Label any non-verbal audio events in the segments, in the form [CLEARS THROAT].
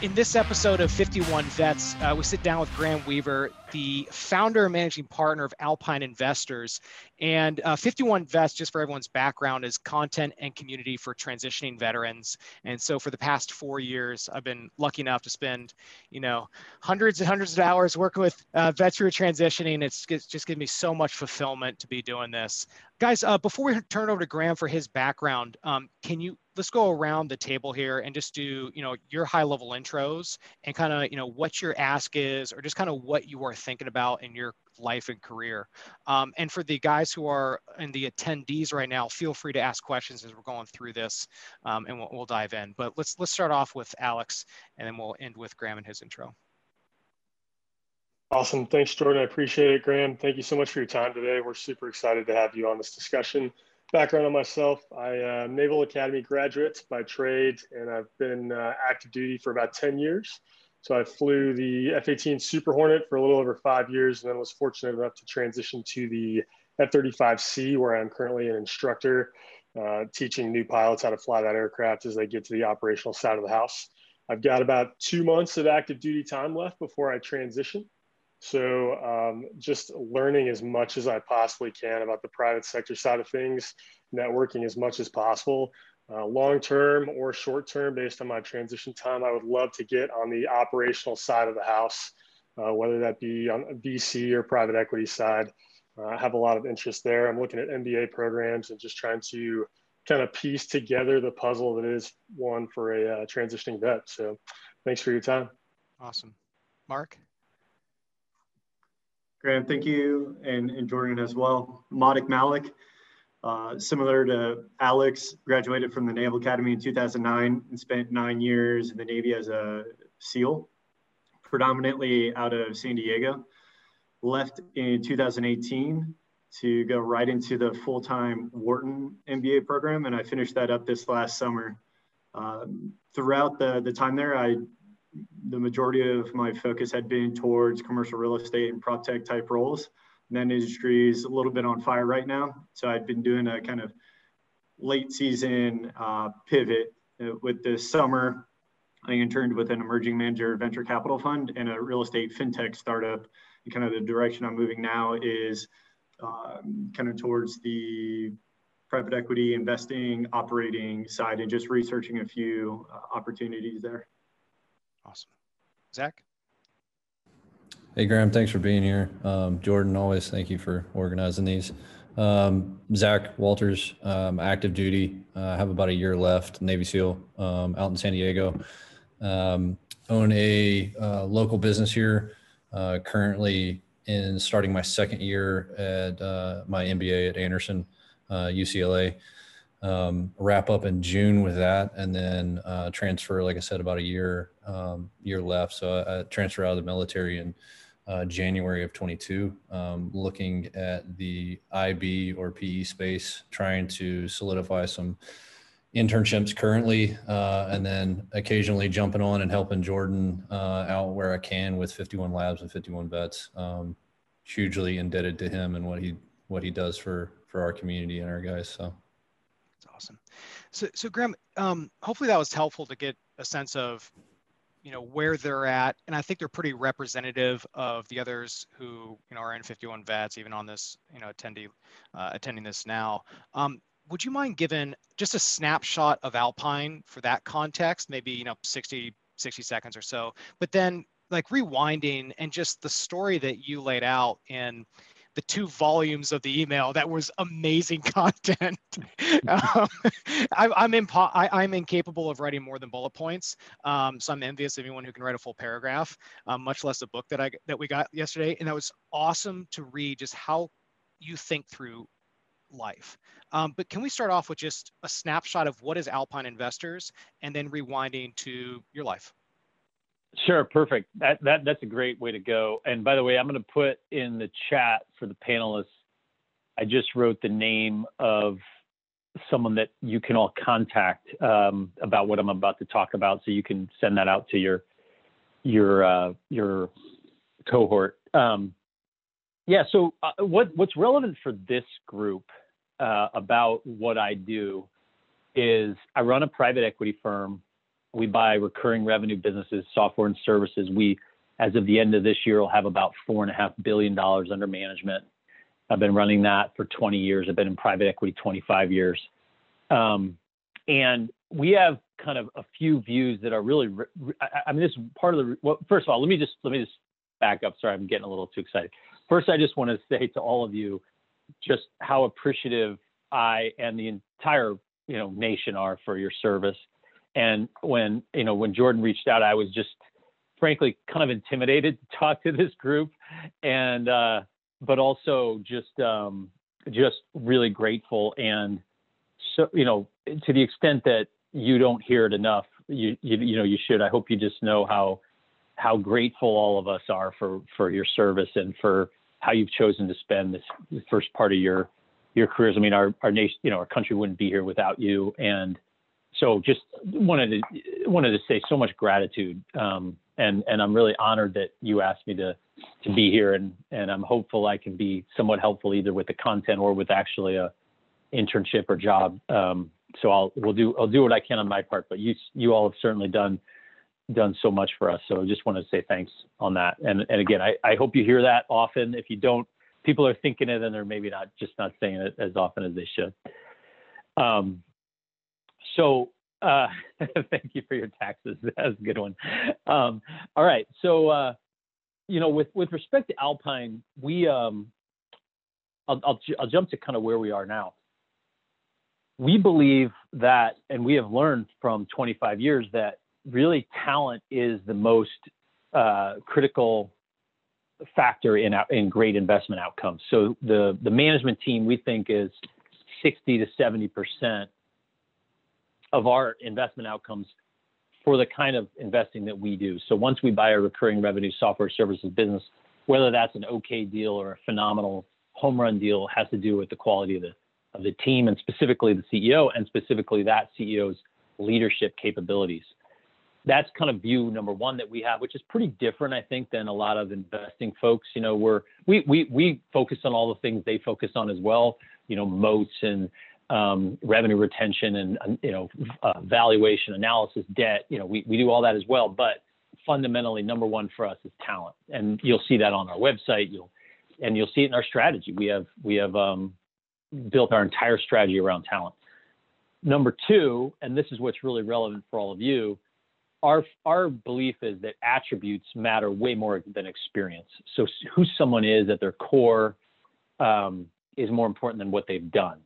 In this episode of 51 Vets, uh, we sit down with Graham Weaver, the founder and managing partner of Alpine Investors. And uh, 51 Vets, just for everyone's background, is content and community for transitioning veterans. And so for the past four years, I've been lucky enough to spend, you know, hundreds and hundreds of hours working with uh, vets who are transitioning. It's, it's just given me so much fulfillment to be doing this. Guys, uh, before we turn over to Graham for his background, um, can you let's go around the table here and just do you know your high level intros and kind of you know what your ask is or just kind of what you are thinking about in your life and career um, and for the guys who are in the attendees right now feel free to ask questions as we're going through this um, and we'll, we'll dive in but let's let's start off with alex and then we'll end with graham and his intro Awesome. Thanks, Jordan. I appreciate it. Graham, thank you so much for your time today. We're super excited to have you on this discussion background on myself i am uh, naval academy graduate by trade and i've been uh, active duty for about 10 years. So i flew the f-18 super hornet for a little over five years and then was fortunate enough to transition to the f-35c where i'm currently an instructor uh, teaching new pilots how to fly that aircraft as they get to the operational side of the house. I've got about two months of active duty time left before i transition so um, just learning as much as I possibly can about the private sector side of things, networking as much as possible. Uh, long term or short term, based on my transition time, I would love to get on the operational side of the house, uh, whether that be on VC or private equity side. Uh, I have a lot of interest there. I'm looking at MBA programs and just trying to kind of piece together the puzzle that is one for a uh, transitioning vet. So thanks for your time. Awesome. Mark? Graham, thank you, and, and Jordan as well. Madik Malik, uh, similar to Alex, graduated from the Naval Academy in 2009 and spent nine years in the Navy as a SEAL, predominantly out of San Diego. Left in 2018 to go right into the full-time Wharton MBA program, and I finished that up this last summer. Um, throughout the, the time there, I the majority of my focus had been towards commercial real estate and prop tech type roles. And that industry is a little bit on fire right now. So I'd been doing a kind of late season uh, pivot uh, with this summer. I interned with an emerging manager venture capital fund and a real estate fintech startup. And kind of the direction I'm moving now is um, kind of towards the private equity investing, operating side, and just researching a few uh, opportunities there. Awesome. Zach? Hey, Graham, thanks for being here. Um, Jordan, always thank you for organizing these. Um, Zach Walters, um, active duty. Uh, have about a year left, Navy SEAL um, out in San Diego. Um, own a uh, local business here, uh, currently in starting my second year at uh, my MBA at Anderson, UCLA. Uh, um, wrap up in June with that, and then uh, transfer. Like I said, about a year um, year left. So I, I transfer out of the military in uh, January of 22. Um, looking at the IB or PE space, trying to solidify some internships currently, uh, and then occasionally jumping on and helping Jordan uh, out where I can with 51 Labs and 51 Vets. Um, hugely indebted to him and what he what he does for for our community and our guys. So it's awesome. So, so Graham, um, hopefully that was helpful to get a sense of, you know, where they're at, and I think they're pretty representative of the others who, you know, are in 51 vets, even on this, you know, attendee, uh, attending this now. Um, would you mind giving just a snapshot of Alpine for that context, maybe, you know, 60, 60 seconds or so, but then like rewinding and just the story that you laid out in the two volumes of the email. That was amazing [LAUGHS] content. um, [LAUGHS] I, am impo- I, am incapable of writing more than bullet points. Um, so I'm envious of anyone who can write a full paragraph, um, much less a book that I that we got yesterday. And that was awesome to read just how you think through life. Um, but can we start off with just a snapshot of what is Alpine Investors and then rewinding to your life? Sure, perfect. That, that that's a great way to go. And by the way, I'm going to put in the chat for the panelists. I just wrote the name of someone that you can all contact um, about what I'm about to talk about, so you can send that out to your your uh, your cohort. Um, yeah. So uh, what what's relevant for this group uh, about what I do is I run a private equity firm we buy recurring revenue businesses, software and services. We, as of the end of this year, will have about four and a half billion dollars under management. I've been running that for 20 years. I've been in private equity 25 years. Um, and we have kind of a few views that are really, I mean, this is part of the, well, first of all, let me just, let me just back up. Sorry, I'm getting a little too excited. First, I just want to say to all of you just how appreciative I and the entire, you know, nation are for your service. And when, you know, when Jordan reached out, I was just frankly kind of intimidated to talk to this group and, uh, but also just, um, just really grateful. And so, you know, to the extent that you don't hear it enough, you, you, you know, you should, I hope you just know how, how grateful all of us are for, for your service and for how you've chosen to spend this, this first part of your, your careers. I mean, our, our nation, you know, our country wouldn't be here without you. And so just wanted to, wanted to say so much gratitude. Um, and, and I'm really honored that you asked me to, to be here and, and I'm hopeful I can be somewhat helpful either with the content or with actually a internship or job. Um, so I'll, we'll do, I'll do what I can on my part, but you, you all have certainly done, done so much for us. So I just want to say thanks on that. And, and again, I, I hope you hear that often. If you don't, people are thinking it and they're maybe not just not saying it as often as they should. Um, so uh, [LAUGHS] thank you for your taxes. [LAUGHS] That's a good one. Um, all right. So, uh, you know, with, with respect to Alpine, we, um, I'll, I'll, I'll jump to kind of where we are now. We believe that, and we have learned from 25 years that really talent is the most uh, critical factor in in great investment outcomes. So the the management team we think is 60 to 70 percent of our investment outcomes for the kind of investing that we do. So once we buy a recurring revenue software services business, whether that's an okay deal or a phenomenal home run deal, has to do with the quality of the of the team and specifically the CEO and specifically that CEO's leadership capabilities that's kind of view number one that we have, which is pretty different, I think, than a lot of investing folks. You know, we're we we we focus on all the things they focus on as well. You know, moats and um, revenue retention and you know uh, valuation analysis, debt. You know, we we do all that as well. But fundamentally, number one for us is talent, and you'll see that on our website. You'll and you'll see it in our strategy. We have we have um, built our entire strategy around talent. Number two, and this is what's really relevant for all of you our our belief is that attributes matter way more than experience. So who someone is at their core um, is more important than what they've done.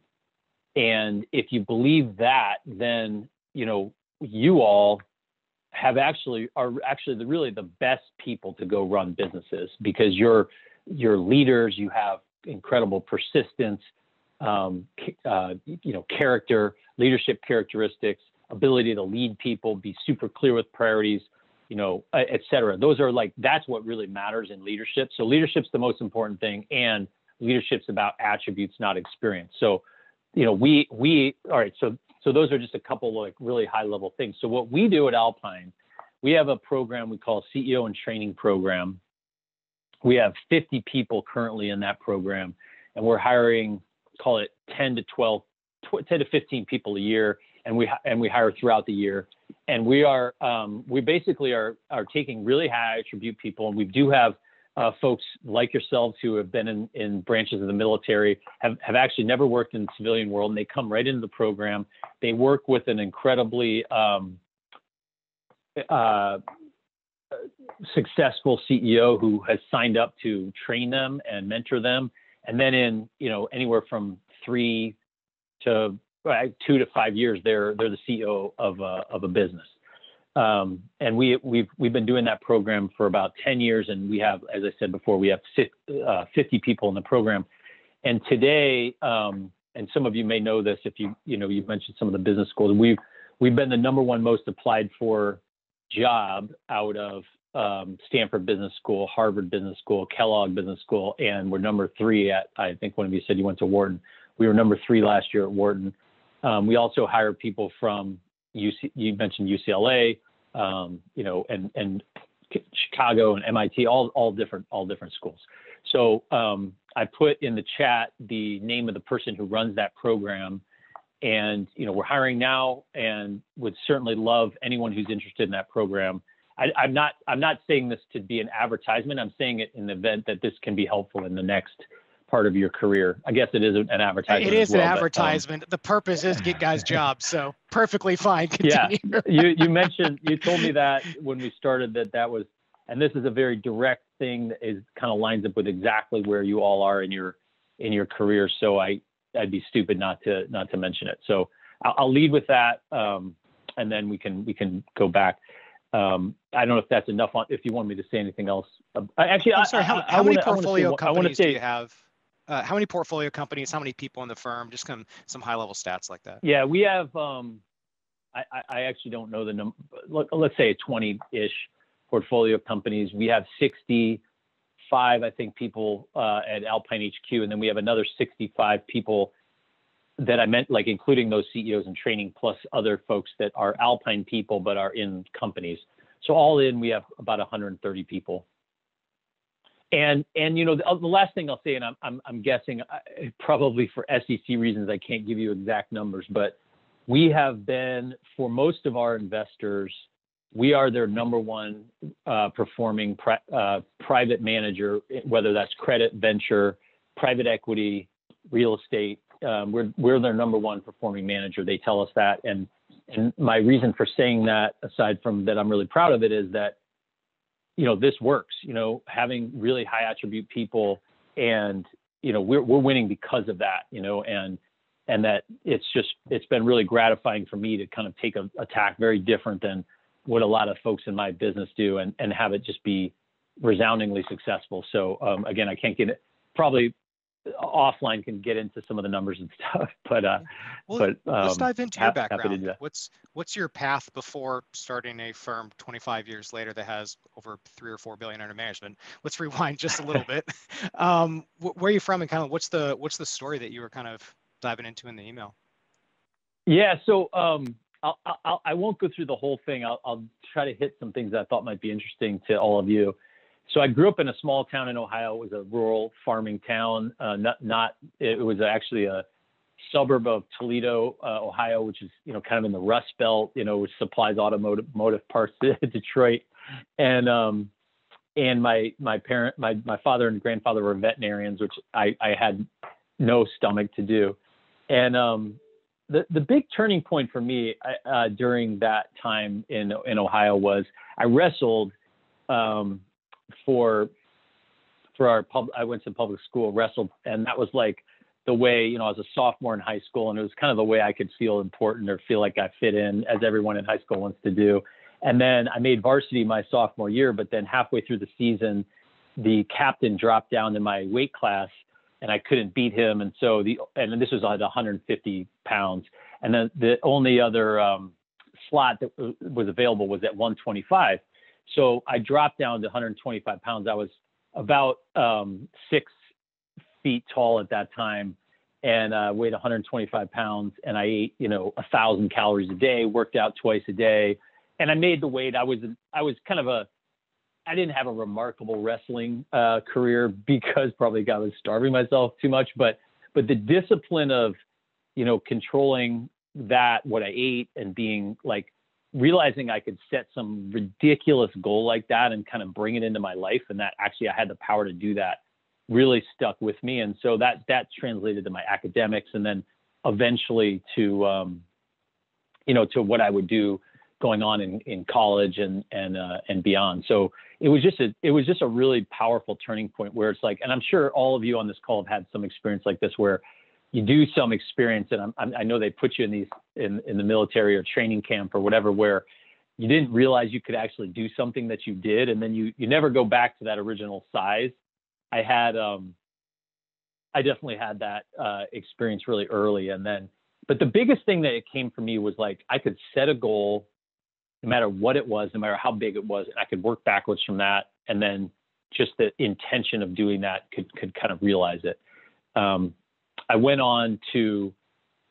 And if you believe that, then you know you all have actually are actually the really the best people to go run businesses because you're you're leaders. You have incredible persistence, um, uh, you know, character, leadership characteristics ability to lead people, be super clear with priorities, you know, et cetera. Those are like, that's what really matters in leadership. So leadership's the most important thing and leadership's about attributes, not experience. So, you know, we, we, all right. So, so those are just a couple like really high level things. So what we do at Alpine, we have a program we call CEO and training program. We have 50 people currently in that program and we're hiring, call it 10 to 12, 10 to 15 people a year and we and we hire throughout the year. And we are um, we basically are are taking really high attribute people, and we do have uh, folks like yourselves who have been in, in branches of the military have, have actually never worked in the civilian world and they come right into the program they work with an incredibly um, uh, successful ceo who has signed up to train them and mentor them and then in you know anywhere from three to two to five years, they're they're the CEO of a, of a business. Um, and we we've we've been doing that program for about 10 years, and we have, as I said before, we have 50, uh, 50 people in the program. And today, um, and some of you may know this if you you know you mentioned some of the business schools. We've we've been the number one most applied for job out of um, Stanford Business School, Harvard Business School, Kellogg Business School, and we're number three at I think one of you said you went to Wharton. We were number three last year at Wharton. Um, we also hire people from UC, you mentioned UCLA, um, you know, and and Chicago and MIT, all all different all different schools. So um, I put in the chat the name of the person who runs that program, and you know we're hiring now, and would certainly love anyone who's interested in that program. I, I'm not I'm not saying this to be an advertisement. I'm saying it in the event that this can be helpful in the next part of your career. I guess it is an advertisement. It is well, an but, um, advertisement. the purpose is get guys [LAUGHS] jobs, so perfectly fine. Yeah. You you mentioned you told me that when we started that that was and this is a very direct thing that is kind of lines up with exactly where you all are in your in your career so i i'd be stupid not to not to mention it so i'll, I'll lead with that um, and then we can we can go back um, i don't know if that's enough on if you want me to say anything else Uh, actually I'm sorry. How, I- I many wanna- I wanna say portfolio one- I companies do you have? Uh, how many portfolio companies? How many people in the firm? Just some some high level stats like that. Yeah, we have. Um, I, I- actually don't know the number. Let, let's say 20-ish portfolio companies. We have 65, I think, people uh, at Alpine HQ, and then we have another 65 people that I meant, like including those CEOs and training, plus other folks that are Alpine people but are in companies. So all in, we have about 130 people. And and you know the, the last thing I'll say, and I'm I'm, I'm guessing uh, probably for SEC reasons I can't give you exact numbers, but we have been for most of our investors, we are their number one uh, performing pri- uh, private manager, whether that's credit, venture, private equity, real estate. Um, we're we're their number one performing manager. They tell us that, and and my reason for saying that, aside from that, I'm really proud of it, is that you know this works. You know, having really high attribute people, and you know we're we're winning because of that. You know, and and that it's just it's been really gratifying for me to kind of take a, a tack very different than what a lot of folks in my business do, and and have it just be resoundingly successful. So um, again, I can't get it probably offline can get into some of the numbers and [LAUGHS] stuff, but uh, Well, but let's um, dive into your background. that. What's what's your path before starting a firm 25 years later that has over three or four billion under management? Let's rewind just a little bit. [LAUGHS] [LAUGHS] Um, wh- where are you from, and kind of what's the what's the story that you were kind of diving into in the email? Yeah, so um, I'll, I'll, I won't go through the whole thing. I'll, I'll try to hit some things that I thought might be interesting to all of you. So I grew up in a small town in Ohio. It was a rural farming town. Uh, not, not it was actually a suburb of Toledo, uh, Ohio, which is you know kind of in the Rust Belt. You know, which supplies automotive parts to [LAUGHS] Detroit. And um, and my my parent my my father and grandfather were veterinarians, which I I had no stomach to do. And um, the the big turning point for me uh, during that time in in Ohio was I wrestled um, for for our pub. I went to public school, wrestled, and that was like the way you know I was a sophomore in high school, and it was kind of the way I could feel important or feel like I fit in, as everyone in high school wants to do. And then I made varsity my sophomore year, but then halfway through the season, the captain dropped down to my weight class and I couldn't beat him. And so the, and this was at 150 pounds. And then the only other um, slot that was available was at 125. So I dropped down to 125 pounds. I was about um, six feet tall at that time and uh, weighed 125 pounds. And I ate, you know, a thousand calories a day, worked out twice a day. And I made the weight. I was, I was kind of a, I didn't have a remarkable wrestling uh, career because probably I was starving myself too much, but but the discipline of you know controlling that what I ate and being like realizing I could set some ridiculous goal like that and kind of bring it into my life and that actually I had the power to do that really stuck with me and so that that translated to my academics and then eventually to um, you know to what I would do going on in, in college and and uh, and beyond. So it was just a it was just a really powerful turning point where it's like, and I'm sure all of you on this call have had some experience like this where you do some experience, and I'm, I know they put you in these in in the military or training camp or whatever where you didn't realize you could actually do something that you did, and then you you never go back to that original size. I had um I definitely had that uh, experience really early, and then but the biggest thing that it came for me was like I could set a goal no matter what it was, no matter how big it was, and I could work backwards from that, and then just the intention of doing that could could kind of realize it. Um, I went on to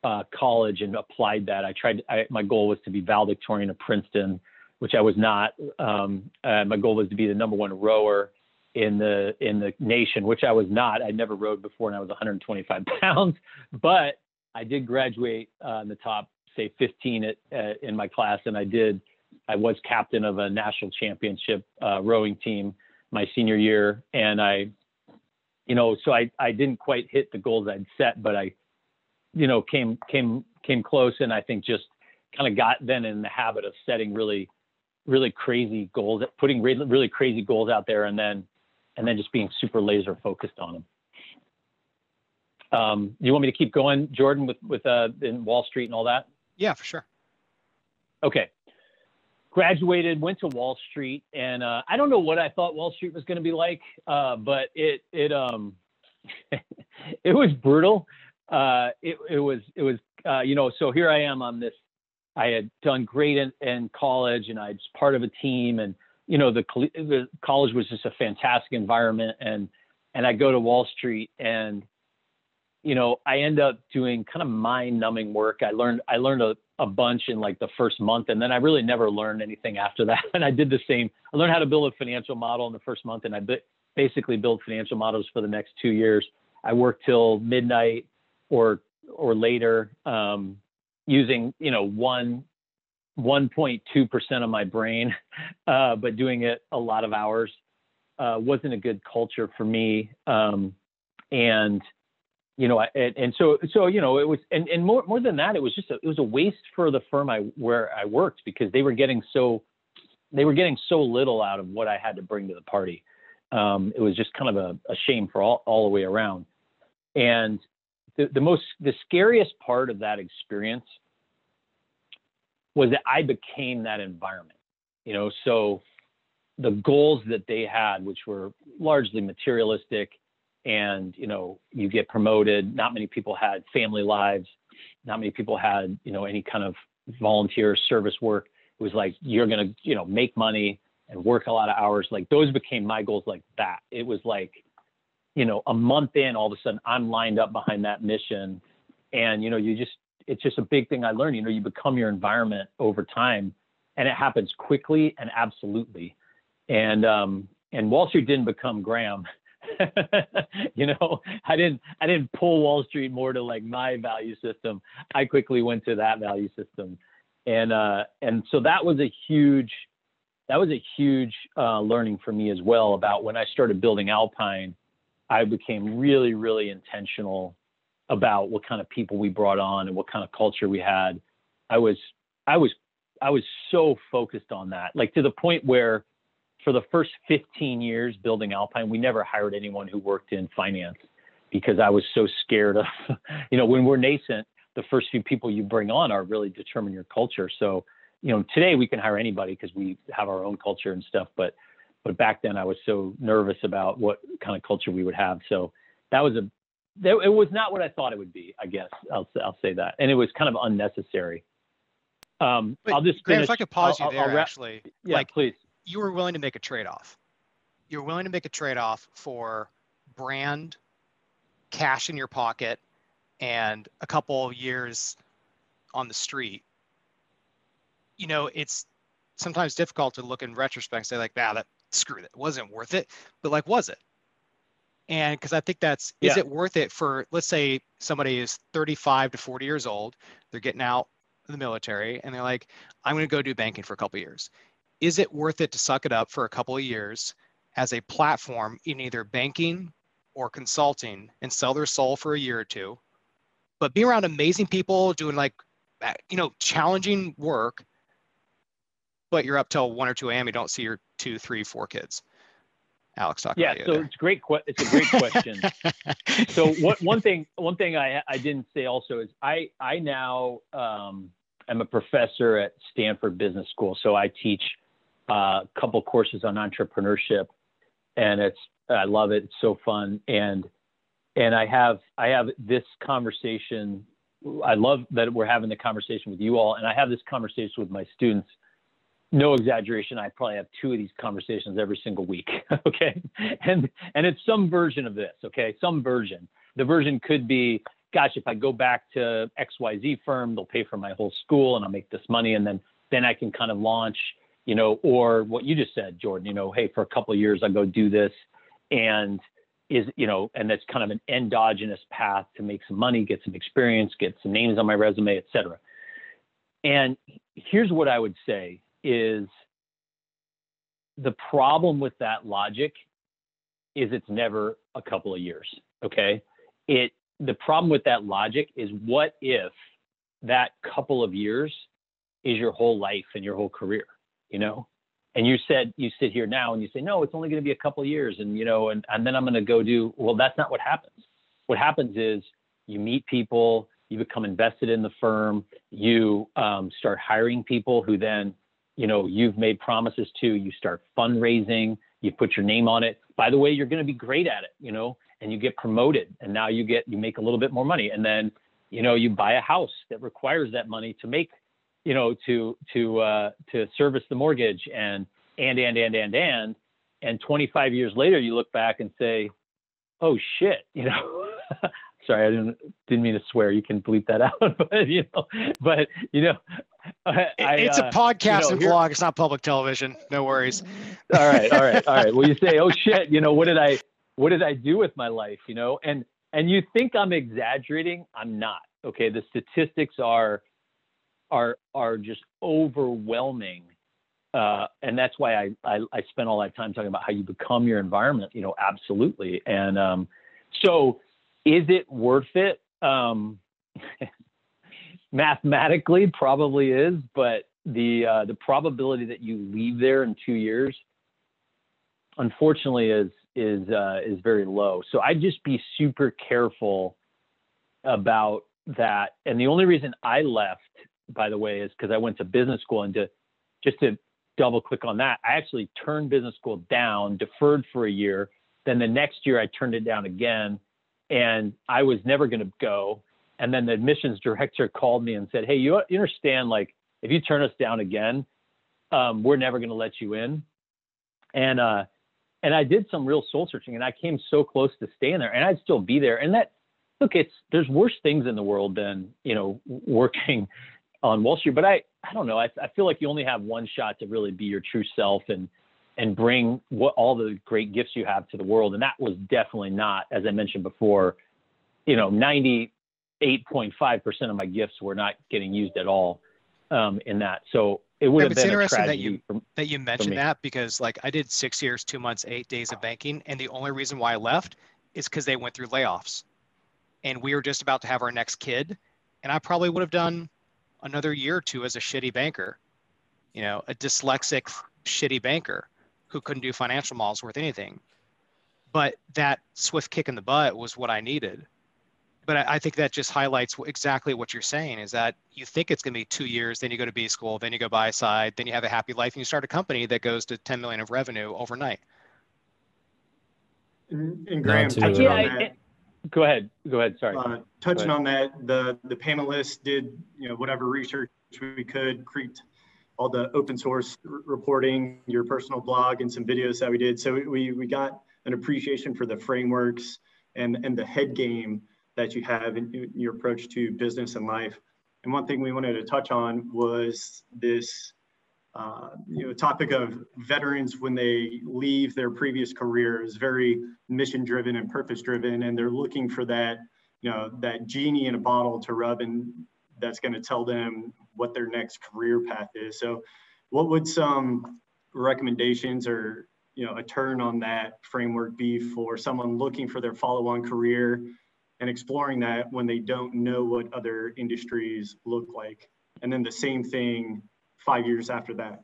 uh, college and applied that. I tried. I, my goal was to be valedictorian of Princeton, which I was not. Um, uh, my goal was to be the number one rower in the in the nation, which I was not. I never rowed before, and I was 125 [LAUGHS] pounds. But I did graduate uh, in the top, say, 15 at, in my class, and I did. I was captain of a national championship uh, rowing team my senior year, and I, you know, so I I didn't quite hit the goals I'd set, but I, you know, came came came close, and I think just kind of got then in the habit of setting really really crazy goals, putting really, really crazy goals out there, and then and then just being super laser focused on them. Um, you want me to keep going, Jordan, with with uh, in Wall Street and all that? Yeah, for sure. Okay. Graduated, went to Wall Street, and uh, I don't know what I thought Wall Street was going to be like, uh, but it it um [LAUGHS] it was brutal. Uh, it it was it was uh, you know so here I am on this. I had done great in, in college, and I was part of a team, and you know the, the college was just a fantastic environment, and and I go to Wall Street and you know, I end up doing kind of mind-numbing work. I learned I learned a, a bunch in like the first month, and then I really never learned anything after [LAUGHS] that. And I did the same. I learned how to build a financial model in the first month, and I basically built financial models for the next two years. I worked till midnight or or later, um, using you know one 1.2 percent of my brain, [LAUGHS] uh, but doing it a lot of hours. Uh, wasn't a good culture for me, um, and you know, and, and so so you know, it was and, and more more than that, it was just a, it was a waste for the firm I where I worked because they were getting so they were getting so little out of what I had to bring to the party. Um, it was just kind of a, a shame for all, all the way around. And the, the most the scariest part of that experience was that I became that environment. You know, so the goals that they had, which were largely materialistic, and you know you get promoted. Not many people had family lives. Not many people had you know any kind of volunteer service work. It was like you're going to you know make money and work a lot of hours. Like those became my goals like that. It was like you know a month in all of a sudden i'm lined up behind that mission. And you know you just it's just a big thing i learned. You know you become your environment over time and it happens quickly and absolutely. And um and wall street didn't become graham [LAUGHS] [LAUGHS] you know, I didn't I didn't pull Wall Street more to like my value system. I quickly went to that value system, and uh, and so that was a huge that was a huge uh, learning for me as well about when I started building Alpine. I became really really intentional about what kind of people we brought on and what kind of culture we had. I was I was I was so focused on that, like to the point where for the first 15 years building Alpine, we never hired anyone who worked in finance because I was so scared of, [LAUGHS] you know, when we're nascent, the first few people you bring on are really determine your culture. So, you know, today we can hire anybody because we have our own culture and stuff. But, but back then I was so nervous about what kind of culture we would have. So that was a, it was not what I thought it would be. I guess I'll I'll say that, and it was kind of unnecessary. Um, I'll just finish. if I could pause I'll, you there, I'll, I'll actually, yeah, like please you were willing to make a trade-off. You're willing to make a trade-off for brand, cash in your pocket, and a couple of years on the street. You know, it's sometimes difficult to look in retrospect and say like, "Nah, that screw that wasn't worth it." But like, was it? And because I think that's is it worth it for let's say somebody is 35 to 40 years old, they're getting out of the military, and they're like, "I'm going to go do banking for a couple of years." Is it worth it to suck it up for a couple of years as a platform in either banking or consulting and sell their soul for a year or two but be around amazing people doing like uh, you know challenging work but you're up till 1 or 2 a.m you don't see your two three four kids alex talk yeah so there. it's great que- it's a great question [LAUGHS] so what one thing one thing I, I didn't say also is i i now um, i'm a professor at stanford business school so i teach a couple courses on entrepreneurship and it's i love it. It's so fun. And and i have i have this conversation. I love that we're having the conversation with you all and i have this conversation with my students. No exaggeration i probably have two of these conversations every single week [LAUGHS] okay? And and it's some version of this okay? Some version. The version could be gosh if i go back to xyz firm they'll pay for my whole school and i'll make this money and then then i can kind of launch you know or what you just said jordan you know hey for a couple of years i'll go do this. And is you know and that's kind of an endogenous path to make some money get some experience get some names on my resume etc and here's what i would say is the problem with that logic is it's never a couple of years okay? It the problem with that logic is what if that couple of years is your whole life and your whole career you know? And you said you sit here now and you say no it's only going to be a couple years and you know and, and then i'm going to go do well that's not what happens. What happens is you meet people you become invested in the firm you um, start hiring people who then you know you've made promises to you start fundraising you put your name on it. By the way you're going to be great at it you know and you get promoted and now you get you make a little bit more money. And then you know you buy a house that requires that money to make you know, to to uh, to service the mortgage and and and and and and and 25 years later, you look back and say, "Oh shit," you know. [LAUGHS] Sorry, I didn't didn't mean to swear. You can bleep that [LAUGHS] out, but you know, but you know, I, it's a podcast uh, you know, and vlog. It's not public television. No worries. [LAUGHS] all right, all right, all right. Well, you say, "Oh shit," you know, what did I what did I do with my life? You know, and and you think I'm exaggerating. I'm not. Okay, the statistics are are are just overwhelming. Uh, and that's why I, I, I spent all that time talking about how you become your environment. You know, absolutely. And um, so, is it worth it? Um, [LAUGHS] mathematically, probably is, but the uh, the probability that you leave there in two years, unfortunately, is is uh, is very low. So I'd just be super careful about that. And the only reason I left by the way, is because I went to business school and to just to double click on that, I actually turned business school down, deferred for a year. Then the next year I turned it down again and I was never going to go. And then the admissions director called me and said, Hey, you, understand, like, if you turn us down again, um, we're never going to let you in. And, uh, and I did some real soul searching and I came so close to staying there and I'd still be there. And that, look, it's, there's worse things in the world than, you know, working on Wall Street. But I, I don't know. I, I feel like you only have one shot to really be your true self and and bring what all the great gifts you have to the world. And that was definitely not, as I mentioned before, you know, 98.5% of my gifts were not getting used at all um, in that. So it would yeah, have been interesting that you for, that you mentioned that because like I did six years, two months, eight days of banking, and the only reason why I left is because they went through layoffs, and we were just about to have our next kid, and I probably would have done another year or two as a shitty banker, you know, a dyslexic, shitty banker who couldn't do financial models worth anything. But that swift kick in the butt was what I needed. But I, I think that just highlights exactly what you're saying is that you think it's going to be two years, then you go to B school, then you go buy side, then you have a happy life, and you start a company that goes to 10 million of revenue overnight. And, and Graham, touching on that, Go ahead. Go ahead. Sorry. Uh, touching ahead. on that, the the panelists did you know whatever research we could, create all the open source reporting, your personal blog, and some videos that we did. So we we got an appreciation for the frameworks and and the head game that you have in, in your approach to business and life. And one thing we wanted to touch on was this uh, you know, topic of veterans when they leave their previous career is very mission driven and purpose driven, and they're looking for that, you know, that genie in a bottle to rub and that's going to tell them what their next career path is. So, what would some recommendations or you know a turn on that framework be for someone looking for their follow-on career and exploring that when they don't know what other industries look like? And then the same thing five years after that?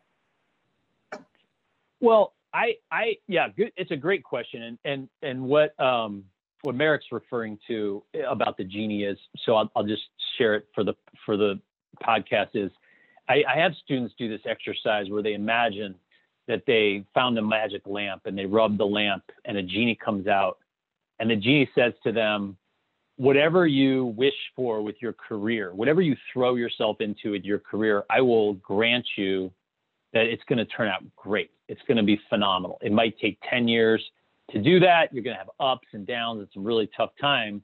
Well, I, I, yeah, good. It's a great question, and and and what um what Merrick's referring to about the genie is. So I'll, I'll just share it for the for the podcast. Is I, I have students do this exercise where they imagine that they found a magic lamp and they rub the lamp and a genie comes out, and the genie says to them, whatever you wish for with your career, whatever you throw yourself into in your career, I will grant you that it's going to turn out great. It's going to be phenomenal. It might take 10 years to do that. You're going to have ups and downs. It's a really tough time,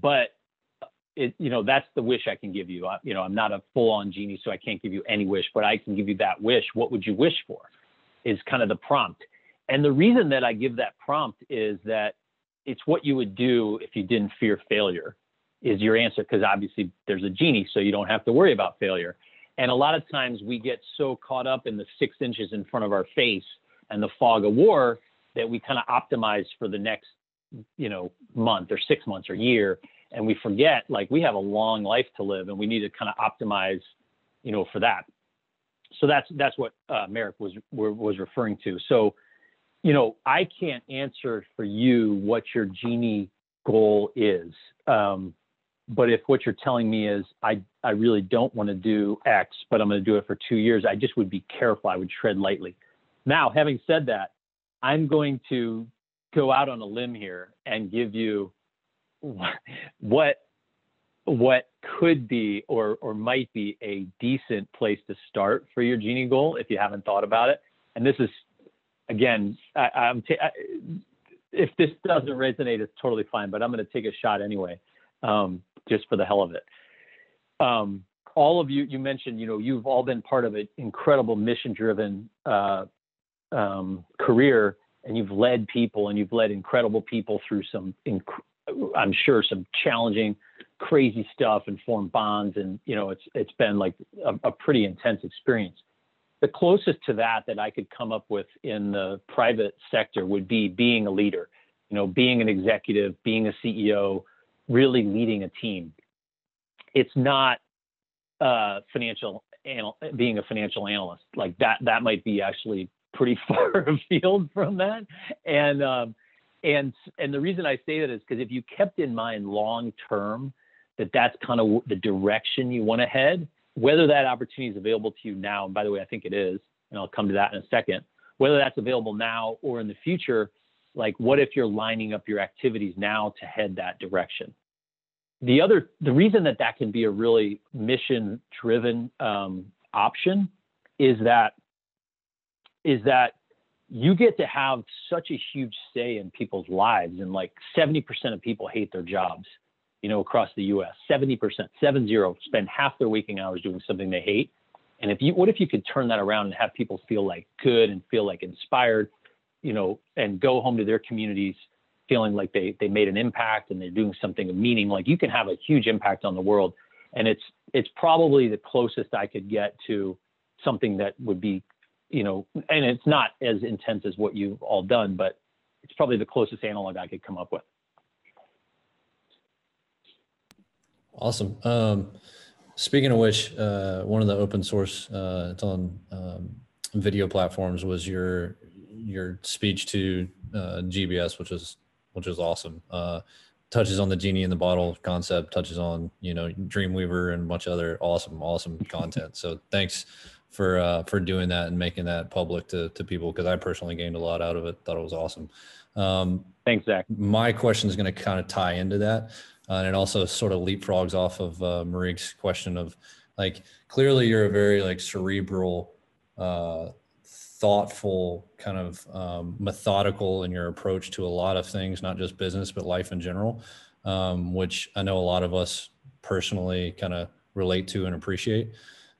but it, you know, that's the wish I can give you. I, you know, I'm not a full on genie, so I can't give you any wish, but I can give you that wish. What would you wish for? Is kind of the prompt. And the reason that I give that prompt is that it's what you would do if you didn't fear failure is your answer because obviously there's a genie so you don't have to worry about failure. And a lot of times we get so caught up in the six inches in front of our face and the fog of war that we kind of optimize for the next you know month or six months or year and we forget like we have a long life to live and we need to kind of optimize you know for that. So that's that's what uh, Merrick was was referring to. So you know I can't answer for you what your genie goal is um, but if what you're telling me is I I really don't want to do X but I'm going to do it for two years I just would be careful I would tread lightly now having said that I'm going to go out on a limb here and give you what what could be or or might be a decent place to start for your genie goal if you haven't thought about it. And this is again, I, am ta- I, if this doesn't resonate, it's totally fine. But I'm going to take a shot anyway, um, just for the hell of it. Um, all of you, you mentioned, you know, you've all been part of an incredible mission-driven uh, um, career and you've led people and you've led incredible people through some inc- i'm sure some challenging crazy stuff and formed bonds and you know it's it's been like a, a, pretty intense experience the closest to that that i could come up with in the private sector would be being a leader you know being an executive being a ceo really leading a team it's not uh, financial anal- being a financial analyst like that that might be actually pretty [LAUGHS] far afield from that. And um, and and the reason I say that is because if you kept in mind long term that that's kind of the direction you want to head, whether that opportunity is available to you now, and by the way, I think it is, and I'll come to that in a second, whether that's available now or in the future, like what if you're lining up your activities now to head that direction? The other, the reason that that can be a really mission driven um, option is that is that you get to have such a huge say in people's lives and like 70% of people hate their jobs you know across the us 70% 70 spend half their waking hours doing something they hate and if you what if you could turn that around and have people feel like good and feel like inspired you know and go home to their communities feeling like they they made an impact and they're doing something of meaning like you can have a huge impact on the world and it's it's probably the closest i could get to something that would be you know, and it's not as intense as what you've all done, but it's probably the closest analog I could come up with. Awesome. Um, speaking of which, uh, one of the open source, uh, it's on um, video platforms was your your speech to uh, GSB, which is which is awesome. Uh, touches on the genie in the bottle concept, touches on you know Dreamweaver and a bunch of other awesome awesome content. So thanks for uh, for doing that and making that public to to people because I personally gained a lot out of it. Thought it was awesome. Um, Thanks, Zach. My question is going to kind of tie into that, uh, and it also sort of leapfrogs off of uh, question of like clearly you're a very like cerebral, uh, thoughtful, kind of um, methodical in your approach to a lot of things, not just business but life in general, um, which I know a lot of us personally kind of relate to and appreciate.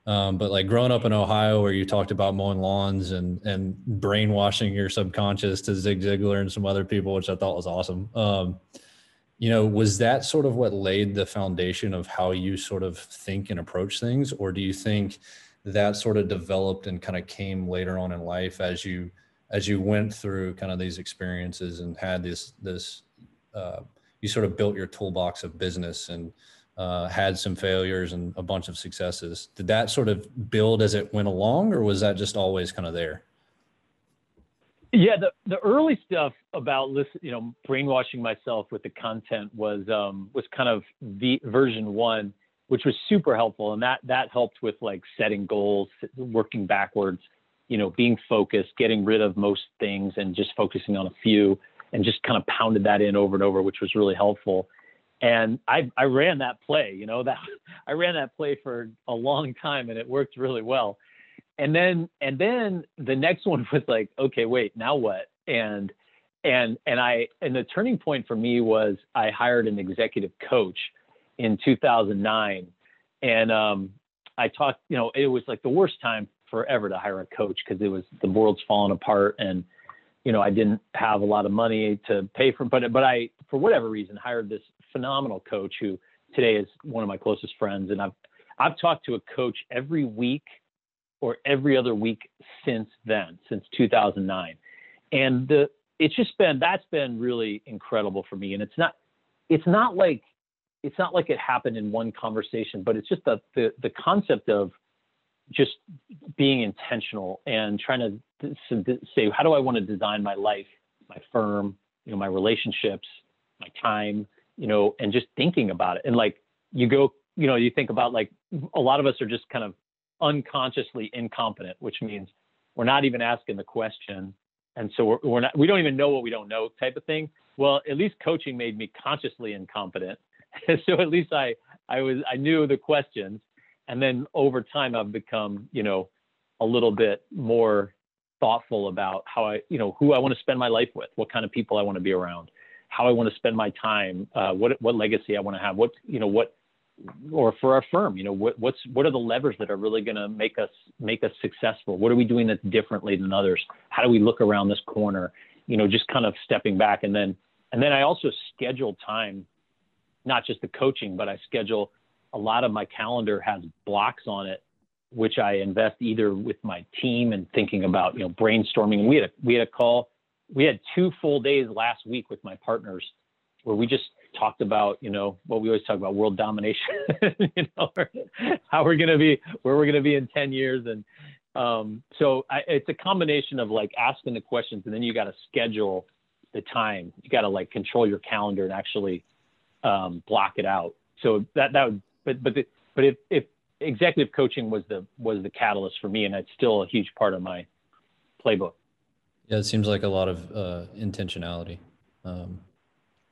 Um, but like growing up in Ohio, where you talked about mowing lawns and and brainwashing your subconscious to Zig Ziglar and some other people, which I thought was awesome. Um, you know, was that sort of what laid the foundation of how you sort of think and approach things, or do you think that sort of developed and kind of came later on in life as you as you went through kind of these experiences and had this this uh, you sort of built your toolbox of business and uh, had some failures and a bunch of successes. Did that sort of build as it went along, or was that just always kind of there? Yeah, the, the early stuff about listen, you know, brainwashing myself with the content was um, was kind of the version one, which was super helpful, and that that helped with like setting goals, working backwards, you know, being focused, getting rid of most things, and just focusing on a few, and just kind of pounded that in over and over, which was really helpful. And I, I ran that play you know that [LAUGHS] i ran that play for a long time and it worked really well and then and then the next [LAUGHS] one was like okay wait now what? And and and i and the turning point for me was i hired an executive coach in 2009 and um i talked you know it was like the worst time forever to hire a coach because it was the world's falling apart and you know, I didn't have a lot of money to pay for, but but I, for whatever reason, hired this phenomenal coach who today is one of my closest friends, and I've I've talked to a coach every week or every other week since then, since 2009, and the it's just been that's been really incredible for me, and it's not it's not like it's not like it happened in one conversation, but it's just the the, the concept of just being intentional and trying to say, how do I want to design my life, my firm, you know, my relationships, my time, you know, and just thinking about it. And like you go, you know, you think about like a lot of us are just kind of unconsciously incompetent, which means we're not even asking the question. And so we're, we're not, we don't even know what we don't know type of thing. Well, at least coaching made me consciously incompetent. [LAUGHS] so at least I, I was, I knew the questions and then over time i've become you know a little bit more thoughtful about how i you know who i want to spend my life with what kind of people i want to be around how i want to spend my time uh, what what legacy i want to have what you know what or for our firm you know what, what's what are the levers that are really going to make us make us successful? What are we doing that's differently than others? How do we look around this corner? You know just kind of stepping back. And then and then i also schedule time not just the coaching but i schedule a lot of my calendar has blocks on it, which I invest either with my team and thinking about, you know, brainstorming. And we had a, we had a call, we had two full days last week with my partners where we just talked about, you know, what we always talk about world domination, [LAUGHS] you know, how we're going to be, where we're going to be in 10 years. And um, so I, it's a combination of like asking the questions and then you got to schedule the time. You got to like control your calendar and actually um, block it out. So that, that would but but the, but if, if executive coaching was the was the catalyst for me, and it's still a huge part of my playbook. Yeah, it seems like a lot of uh, intentionality. Um,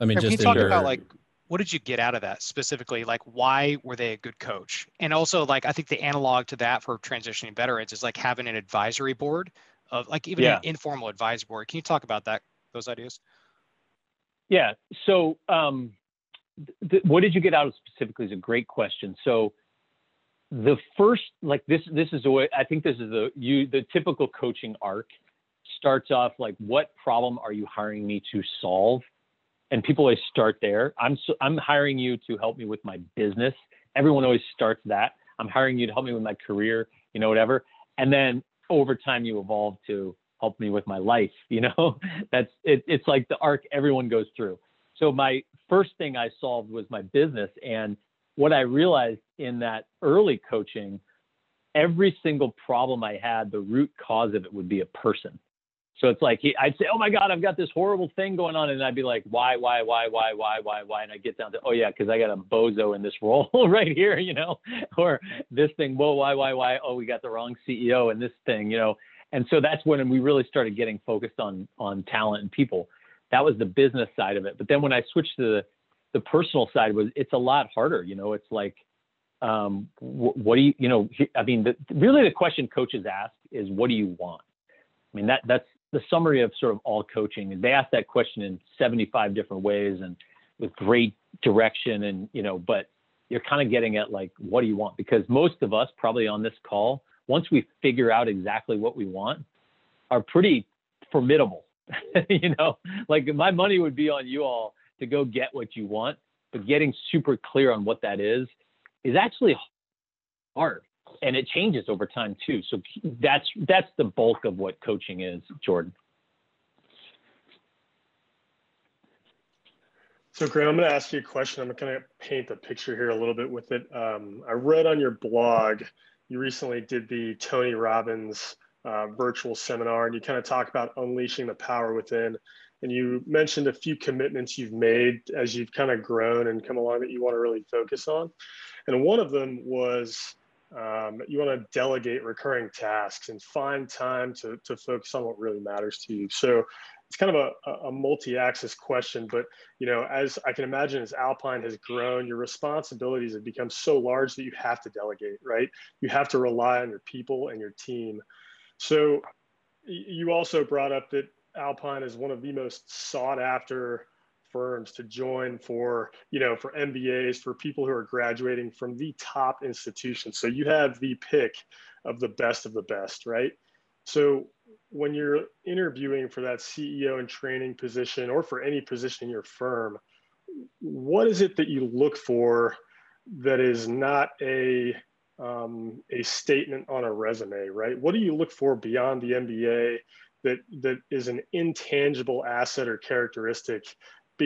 I mean, Can just you talk your, about like what did you get out of that specifically? Like, why were they a good coach? And also, like, I think the analog to that for transitioning veterans is like having an advisory board of like even yeah. an informal advisory board. Can you talk about that? Those ideas? Yeah. So um, th- what did you get out of specifically is a great question. So the first, like this, this is the way I think this is the you the typical coaching arc starts off like, what problem are you hiring me to solve? And people always start there. I'm so, I'm hiring you to help me with my business. Everyone always starts that. I'm hiring you to help me with my career, you know, whatever. And then over time, you evolve to help me with my life. [LAUGHS] You know, that's it, it's like the arc everyone goes through. So my first thing I solved was my business. And what I realized in that early coaching, every single problem I had, the root cause of it would be a person. So it's like he, I'd say, "Oh my God, I've got this horrible thing going on," and I'd be like, "Why, why, why, why, why, why, why?" And I get down to, "Oh yeah, because I got a bozo in this [LAUGHS] role right here, you know, or this thing. Whoa, why, why, why? Oh, we got the wrong CEO in this thing, you know." And so that's when we really started getting focused on on talent and people that was the business side of it. But then when I switched to the, the personal side was it's a lot harder. You know, it's like, um, wh- what do you, you know, I mean, the, really the question coaches ask is, what do you want? I mean, that that's the summary of sort of all coaching. They ask that question in 75 different ways and with great direction and, you know, but you're kind of getting at like, what do you want? Because most of us probably on this call, once we figure out exactly what we want, are pretty formidable [LAUGHS] you know, like my money would be on you all to go get what you want, but getting super clear on what that is is actually hard and it changes over time too. So that's that's the bulk of what coaching is, Jordan. So, Graham, I'm going to ask you a question. I'm going to kind of paint the picture here a little bit with it. Um, I read on your blog you recently did the Tony Robbins uh, virtual seminar, and you kind of talk about unleashing the power within. And you mentioned a few commitments you've made as you've kind of grown and come along that you want to really focus on. And one of them was um, you want to delegate recurring tasks and find time to, to focus on what really matters to you. So it's kind of a, a multi-axis question, but you know, as I can imagine, as Alpine has grown, your responsibilities have become so large that you have to delegate, right? You have to rely on your people and your team. So you also brought up that Alpine is one of the most sought after firms to join for, you know, for MBAs, for people who are graduating from the top institutions. So you have the pick of the best of the best, right? So when you're interviewing for that CEO and training position or for any position in your firm, what is it that you look for that is not a um, a statement on a resume, right? What do you look for beyond the MBA that that is an intangible asset or characteristic?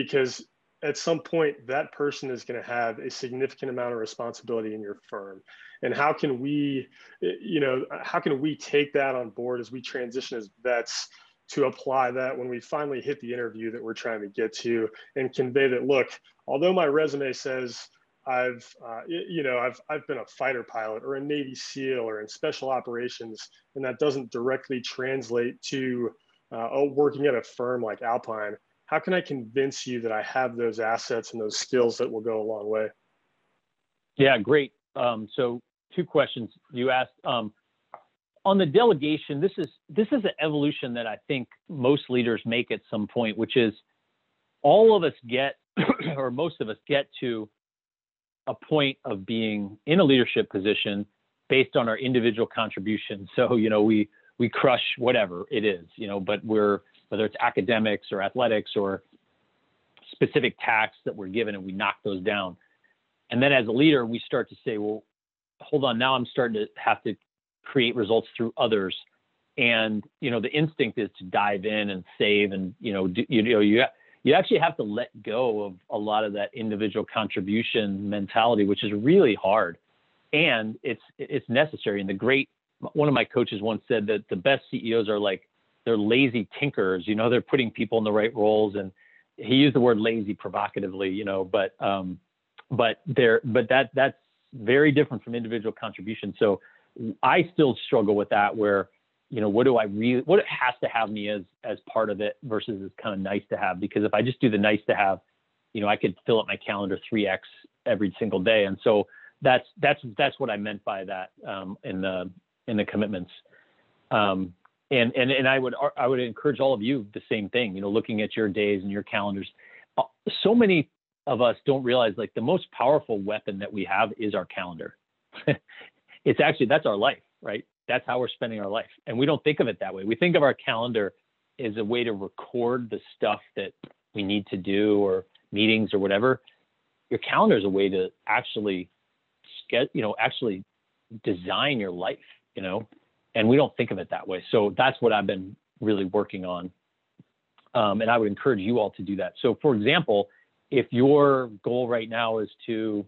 Because at some point, that person is going to have a significant amount of responsibility in your firm. And how can we, you know, how can we take that on board as we transition as vets? to apply that when we finally hit the interview that we're trying to get to and convey that look although my resume says I've, uh, you know, I've, I've been a fighter pilot or a Navy SEAL or in special operations, and that doesn't directly translate to uh, oh, working at a firm like Alpine. How can I convince you that I have those assets and those skills that will go a long way? Yeah, great. Um, so two questions you asked. Um, on the delegation, this is this is an evolution that I think most leaders make at some point, which is all of us get, [CLEARS THROAT] or most of us get to a point of being in a leadership position based on our individual contributions. So, you know, we we crush whatever it is, you know, but we're whether it's academics or athletics or specific tasks that we're given and we knock those down. And then as a leader, we start to say, well, hold on, now I'm starting to have to create results through others. And, you know, the instinct is to dive in and save and, you know, do, you know, you you actually have to let go of a lot of that individual contribution mentality, which is really hard. And it's it's necessary. And the great one of my coaches once said that the best CEOs are like they're lazy tinkers. You know, they're putting people in the right roles. And he used the word lazy provocatively. You know, but um, but there but that that's very different from individual contribution. So I still struggle with that where you know, what do I really, what it has to have me as, as part of it versus is kind of nice to have. Because if I just do the nice to have, you know, I could fill up my calendar 3X every single day. And so that's, that's, that's what I meant by that um, in the, in the commitments. Um, and, and, and I would, I would encourage all of you the same thing, you know, looking at your days and your calendars. Uh, so many of us don't realize like the most powerful weapon that we have is our calendar. [LAUGHS] it's actually, that's our life, right? that's how we're spending our life. And we don't think of it that way. We think of our calendar as a way to record the stuff that we need to do or meetings or whatever. Your calendar is a way to actually get, you know, actually design your life, you know, and we don't think of it that way. So that's what I've been really working on. Um, and I would encourage you all to do that. So, for example, if your goal right now is to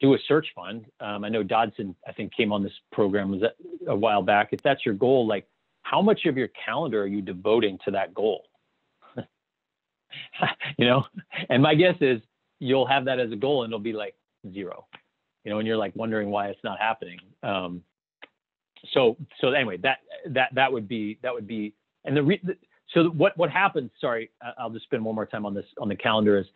do a search fund. Um, I know Dodson, I think, came on this program was a while back. If that's your goal, like how much of your calendar are you devoting to that goal? [LAUGHS] you know, and my guess is you'll have that as a goal and it'll be like zero, you know, and you're like wondering why it's not happening. Um, so, so anyway, that, that, that would be, that would be, and the, re- so what, what happens, sorry, I'll just spend one more time on this, on the calendar is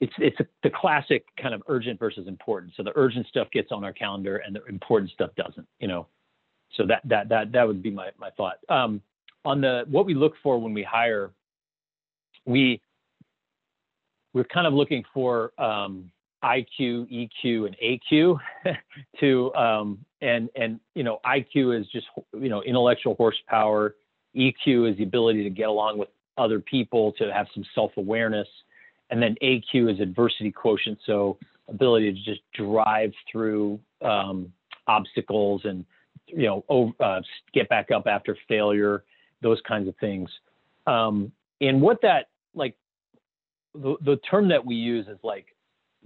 it's it's a, the classic kind of urgent versus important. So the urgent stuff gets on our calendar, and the important stuff doesn't. You know, so that that that that would be my my thought. Um, on the what we look for when we hire, we we're kind of looking for um, IQ, EQ, and AQ [LAUGHS] to um, and and you know IQ is just you know intellectual horsepower. EQ is the ability to get along with other people, to have some self awareness and then AQ is adversity quotient, so ability to just drive through um, obstacles and you know uh, get back up after failure, those kinds of things. Um, and what that like the, the term that we use is like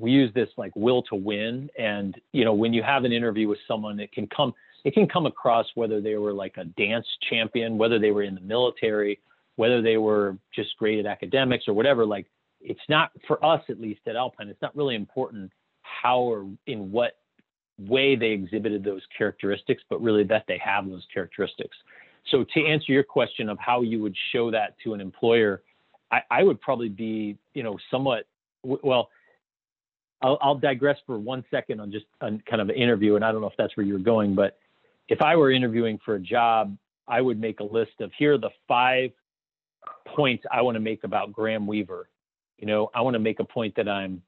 we use this like will to win and you know when you have an interview with someone it can come it can come across whether they were like a dance champion whether they were in the military whether they were just great at academics or whatever like it's not for us at least at Alpine. It's not really important how or in what way they exhibited those characteristics, but really that they have those characteristics. So to answer your question of how you would show that to an employer, I, I would probably be, you know, somewhat well. I'll, I'll digress for one second on just kind of an interview, and I don't know if that's where you're going, but if I were interviewing for a job, I would make a list of here are the five points I want to make about Graham Weaver you know, I want to make a point that I'm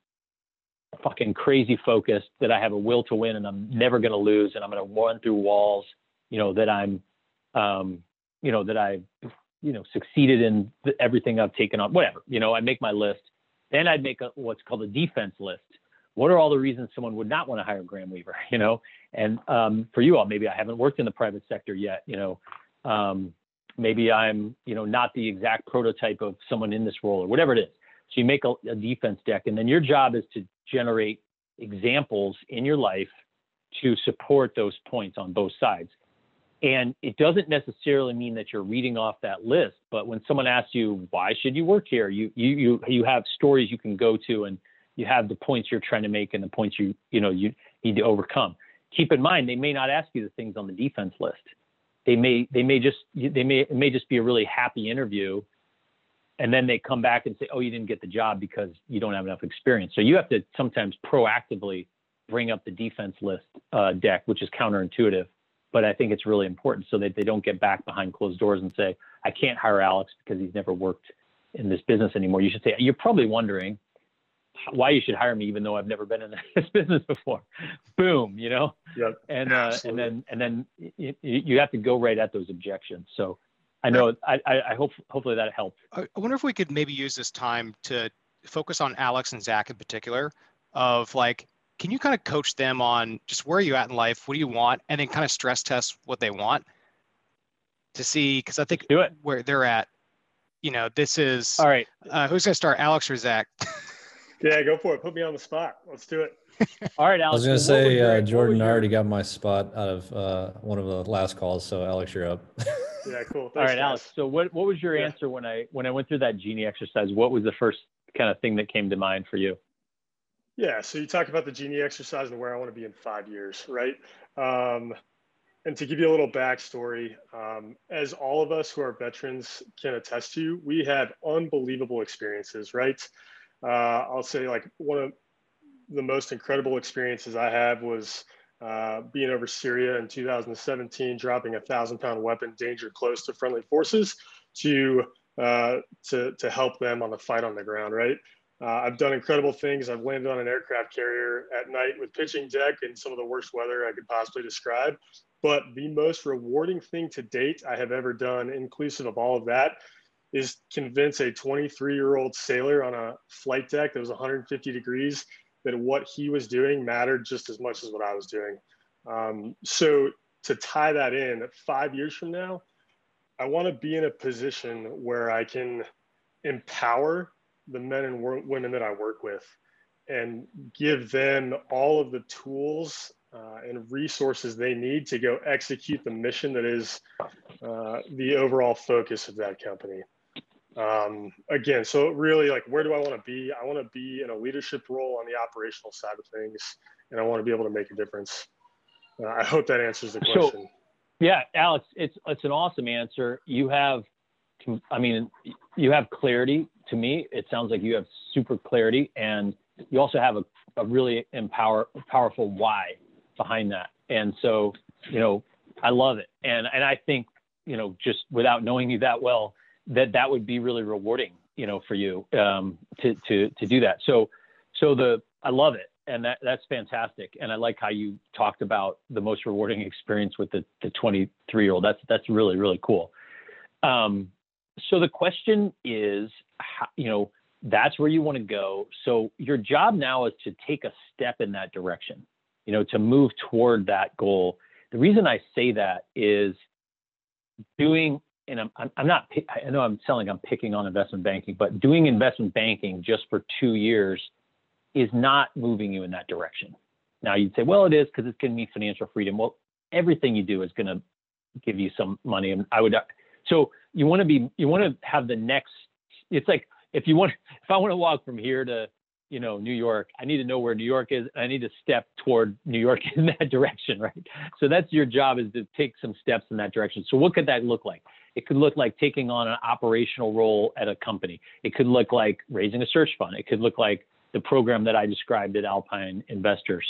fucking crazy focused, that I have a will to win and I'm never going to lose and I'm going to run through walls, you know, that I'm, um, you know, that I've, you know, succeeded in everything I've taken on, whatever, you know, I make my list. Then I'd make a, what's called a defense list. What are all the reasons someone would not want to hire Graham Weaver, [LAUGHS] you know? And um, for you all, maybe I haven't worked in the private sector yet, you know, um, maybe I'm, you know, not the exact prototype of someone in this role or whatever it is. So you make a, a defense deck, and then your job is to generate examples in your life to support those points on both sides. And it doesn't necessarily mean that you're reading off that list, but when someone asks you why should you work here, you you you you have stories you can go to and you have the points you're trying to make and the points you you know you need to overcome. Keep in mind they may not ask you the things on the defense list. They may they may just they may it may just be a really happy interview and then they come back and say, "Oh, you didn't get the job because you don't have enough experience." So you have to sometimes proactively bring up the defense list uh, deck, which is counterintuitive, but I think it's really important so that they don't get back behind closed doors and say, "I can't hire Alex because he's never worked in this business anymore." You should say, "You're probably wondering why you should hire me, even though I've never been in [LAUGHS] this business before." Boom, you know. Yep. And uh, and then and then you, you have to go right at those objections. So I know. I, I hope hopefully that helped. I wonder if we could maybe use this time to focus on Alex and Zach in particular. Of like, can you kind of coach them on just where are you at in life? What do you want? And then kind of stress test what they want to see because I think do it where they're at. You know, this is all right. Uh, who's gonna start, Alex or Zach? [LAUGHS] yeah, go for it. Put me on the spot. Let's do it. [LAUGHS] All right, Alex. I was going to say, uh, Jordan, I already got my spot out of uh, one of the last calls. So, Alex, you're up. [LAUGHS] yeah, cool. Thanks, All right, guys. Alex. So, what what was your yeah. answer when I when I went through that genie exercise? What was the first kind of thing that came to mind for you? Yeah. So you talk about the genie exercise and where I want to be in five years, right? Um, and to give you a little backstory, um, as all of us who are veterans can attest to, we have unbelievable experiences, right? Uh, I'll say like one of the most incredible experiences I have was uh, being over Syria in 2017, dropping a thousand pound weapon danger close to friendly forces to, uh, to, to help them on the fight on the ground, right? Uh, I've done incredible things. I've landed on an aircraft carrier at night with pitching deck in some of the worst weather I could possibly describe. But the most rewarding thing to date I have ever done, inclusive of all of that, is convince a 23 year old sailor on a flight deck that was 150 degrees that what he was doing mattered just as much as what I was doing. Um, so to tie that in, five years from now, I want to be in a position where I can empower the men and women that I work with and give them all of the tools uh, and resources they need to go execute the mission that is uh, the overall focus of that company um, again, so really like, where do I want to be? I want to be in a leadership role on the operational side of things, and I want to be able to make a difference. Uh, I hope that answers the question. So, yeah, Alex, it's it's an awesome answer. You have, I mean, you have clarity. To me, it sounds like you have super clarity, and you also have a, a really empower powerful why behind that. And so, you know, I love it, and and I think, you know, just without knowing you that well that that would be really rewarding, you know, for you um, to to to do that. So so the I love it, and that that's fantastic. And I like how you talked about the most rewarding experience with the the 23 year old. That's that's really really cool. Um, so the question is, how, you know, that's where you want to go. So your job now is to take a step in that direction, you know, to move toward that goal. The reason I say that is doing and I'm, I'm not, I know I'm selling, I'm picking on investment banking, but doing investment banking just for two years is not moving you in that direction. Now you'd say, well, it is because it's giving me financial freedom. Well, everything you do is going to give you some money. And I would, uh, so you want to be, you want to have the next, it's like, if you want, [LAUGHS] if I want to walk from here to you know, New York, I need to know where New York is. I need to step toward New York [LAUGHS] in that direction, right? So that's your job is to take some steps in that direction. So what could that look like? It could look like taking on an operational role at a company. It could look like raising a search fund. It could look like the program that I described at Alpine Investors.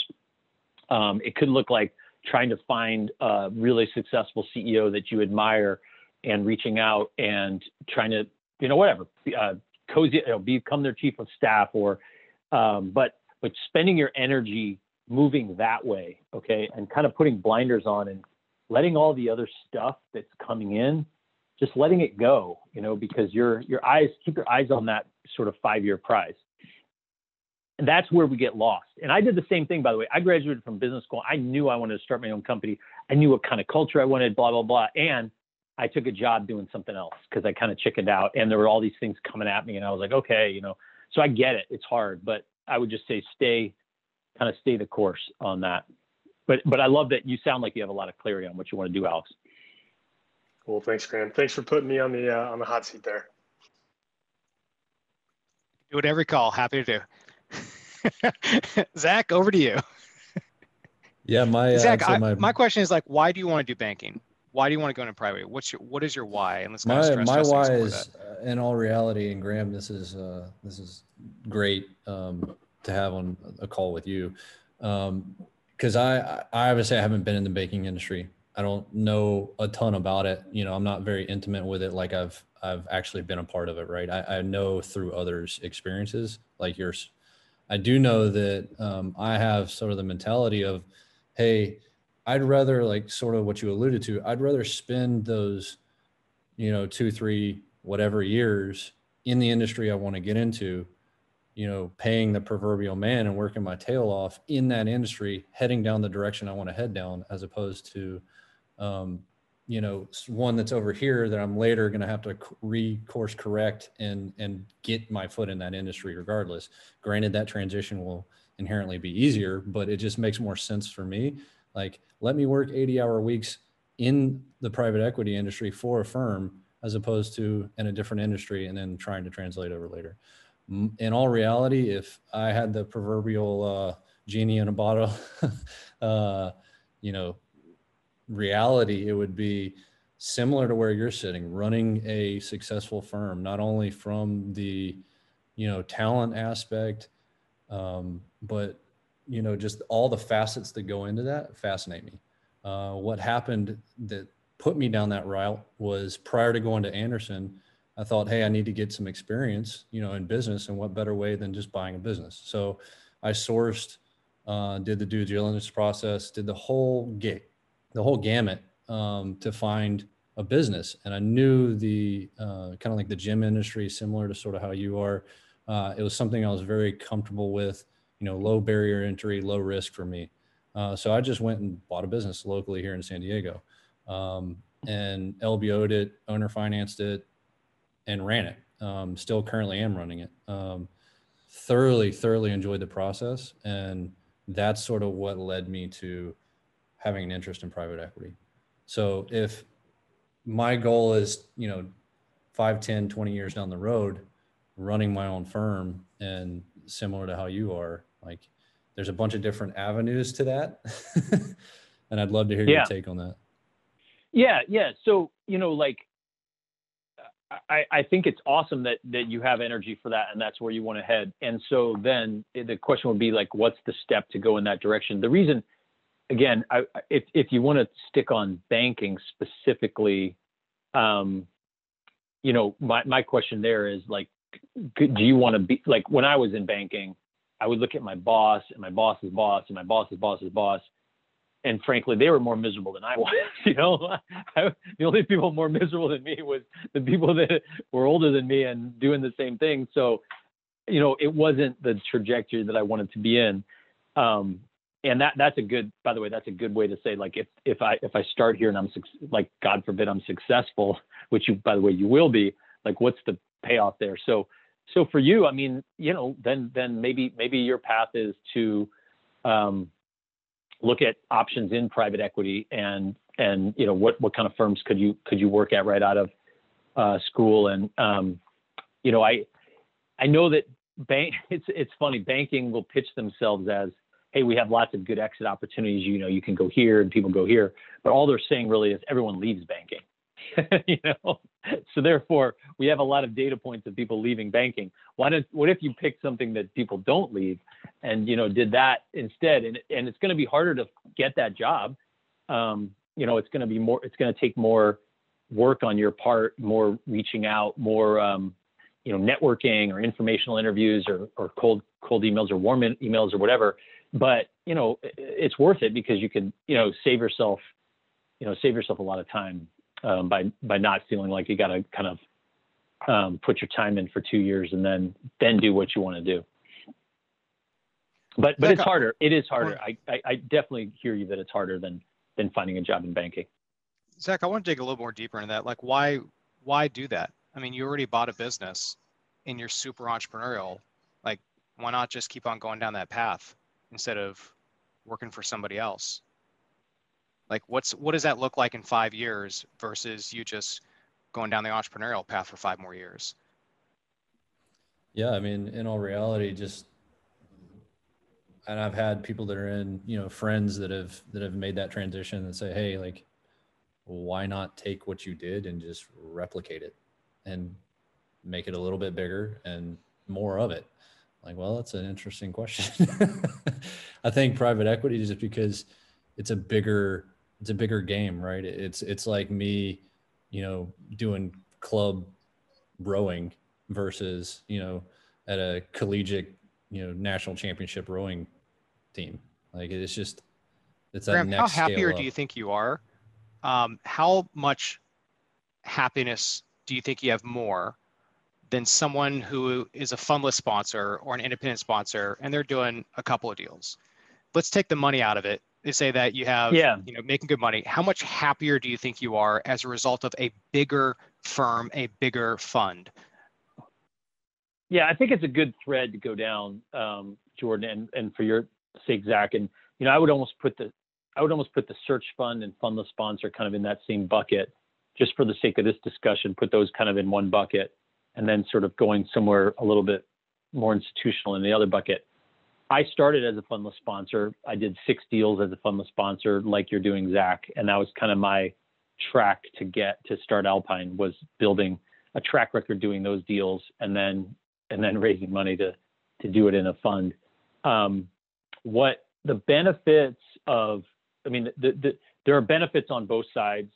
Um, it could look like trying to find a really successful CEO that you admire and reaching out and trying to, you know, whatever, uh, cozy, you know, become their chief of staff or um, but but spending your energy moving that way, okay, and kind of putting blinders on and letting all the other stuff that's coming in just letting it go, you know, because your your eyes keep your eyes on that sort of five year prize. And that's where we get lost. And I did the same thing, by the way. I graduated from business school. I knew I wanted to start my own company. I knew what kind of culture I wanted, blah, blah, blah. And I took a job doing something else because I kind of chickened out and there were all these things coming at me. And I was like, okay, you know, so I get it. It's hard, but I would just say stay, kind of stay the course on that. But, but I love that you sound like you have a lot of clarity on what you want to do, Alex. Well, thanks, Graham. Thanks for putting me on the uh, on the hot seat there. Do it every call. Happy to do. [LAUGHS] Zach, over to you. Yeah, my Zach, uh, so I, my, my question is like, why do you want to do banking? Why do you want to go into private? What's your what is your why? And let's my my why is uh, in all reality, and Graham, this is uh, this is great um, to have on a call with you because I I obviously I haven't been in the baking industry. I don't know a ton about it. You know, I'm not very intimate with it. Like I've I've actually been a part of it, right? I, I know through others' experiences, like yours. I do know that um, I have sort of the mentality of, hey, I'd rather like sort of what you alluded to. I'd rather spend those, you know, two, three, whatever years in the industry I want to get into, you know, paying the proverbial man and working my tail off in that industry, heading down the direction I want to head down, as opposed to, um, you know, one that's over here that I'm later going to have to re-course correct and and get my foot in that industry regardless. Granted, that transition will inherently be easier, but it just makes more sense for me. Like, let me work 80 hour weeks in the private equity industry for a firm as opposed to in a different industry and then trying to translate over later. In all reality, if I had the proverbial uh, genie in a bottle, [LAUGHS] uh, you know, reality, it would be similar to where you're sitting, running a successful firm, not only from the, you know, talent aspect, um, but you know, just all the facets that go into that fascinate me. Uh, what happened that put me down that route was prior to going to Anderson, I thought, hey, I need to get some experience, you know, in business, and what better way than just buying a business? So I sourced, uh, did the due diligence process, did the whole gig, the whole gamut um, to find a business. And I knew the uh, kind of like the gym industry, similar to sort of how you are. Uh, it was something I was very comfortable with, you know, low barrier entry, low risk for me. Uh, so I just went and bought a business locally here in San Diego um, and LBO'd it, owner financed it, and ran it. Um, still currently am running it. Um, thoroughly, thoroughly enjoyed the process. And that's sort of what led me to having an interest in private equity. So if my goal is, you know, 5, 10, 20 years down the road, running my own firm and similar to how you are, like there's a bunch of different avenues to that. [LAUGHS] and I'd love to hear Yeah. your take on that. Yeah, yeah. So you know, like, I I think it's awesome that that you have energy for that, and that's where you want to head. And so then the question would be like, what's the step to go in that direction? The reason, again, I, if if you want to stick on banking specifically, um, you know, my my question there is like, do you want to be like when I was in banking, I would look at my boss and my boss's boss and my boss's boss's boss and frankly, they were more miserable than I [LAUGHS] was. You know, I, the only people more miserable than me was the people that were older than me and doing the same thing. So, you know, it wasn't the trajectory that I wanted to be in. Um, and that that's a good. By the way, that's a good way to say like if if I if I start here and I'm like God forbid I'm successful, which you by the way you will be. Like, what's the payoff there? So, so for you, I mean, you know, then then maybe maybe your path is to um, look at options in private equity and and you know what what kind of firms could you could you work at right out of uh, school? And um, you know I I know that bank [LAUGHS] it's it's funny banking will pitch themselves as hey we have lots of good exit opportunities. You know you can go here and people go here. But all they're saying really is everyone leaves banking [LAUGHS] you know? So therefore we have a lot of data points of people leaving banking. Why don't what if you pick something that people don't leave and you know did that instead? And and it's going to be harder to get that job. Um, you know it's going to be more it's going to take more work on your part more reaching out more um, you know networking or informational interviews or, or cold cold emails or warm emails or whatever. But you know it's worth it because you can you know save yourself you know save yourself a lot of time um, by by not feeling like you got to kind of um, put your time in for two years and then then do what you want to do. But but it's harder. It is harder. I, I I definitely hear you that it's harder than than finding a job in banking. Zach, I want to dig a little more deeper into that. Like, why, why do that? I mean, you already bought a business, and you're super entrepreneurial. Like, why not just keep on going down that path instead of working for somebody else? Like, what's what does that look like in five years versus you just going down the entrepreneurial path for five more years? Yeah, I mean, in all reality, just and I've had people that are in, you know, friends that have that have made that transition and say, hey, like, why not take what you did and just replicate it and make it a little bit bigger and more of it? Like, well, that's an interesting question. [LAUGHS] I think private equity just because it's a bigger it's a bigger game, right? It's it's like me, you know, doing club rowing versus you know at a collegiate you know national championship rowing team like it's just it's Graham, how happier do you think you are? Um, how much happiness do you think you have more than someone who is a fundless sponsor or an independent sponsor and they're doing a couple of deals? Let's take the money out of it. They say that you have, Yeah. you know, making good money. How much happier do you think you are as a result of a bigger firm, a bigger fund? Yeah, I think it's a good thread to go down, um, Jordan, and, and for your sake, Zach. And you know, I would almost put the I would almost put the search fund and fundless sponsor kind of in that same bucket, just for the sake of this discussion. Put those kind of in one bucket, and then sort of going somewhere a little bit more institutional in the other bucket. I started as a fundless sponsor. I did six deals as a fundless sponsor, like you're doing, Zach, and that was kind of my track to get to start Alpine was building a track record doing those deals, and then and then raising money to to do it in a fund. Um, what the benefits of, I mean, the, the, there are benefits on both sides.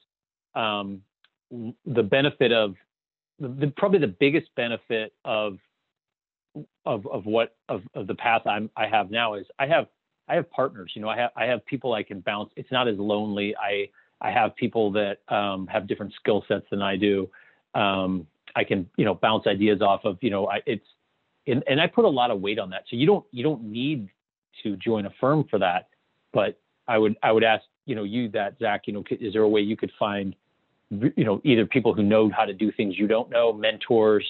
Um, the benefit of, the, probably the biggest benefit of of of what of, of the path I'm I have now is I have I have partners. You know, I have I have people I can bounce. It's not as lonely. I I have people that um, have different skill sets than I do. Um, I can you know bounce ideas off of. You know, I, it's and, and I put a lot of weight on that. So you don't you don't need to join a firm for that. But I would I would ask you know you that Zach. You know, is there a way you could find you know either people who know how to do things you don't know, mentors,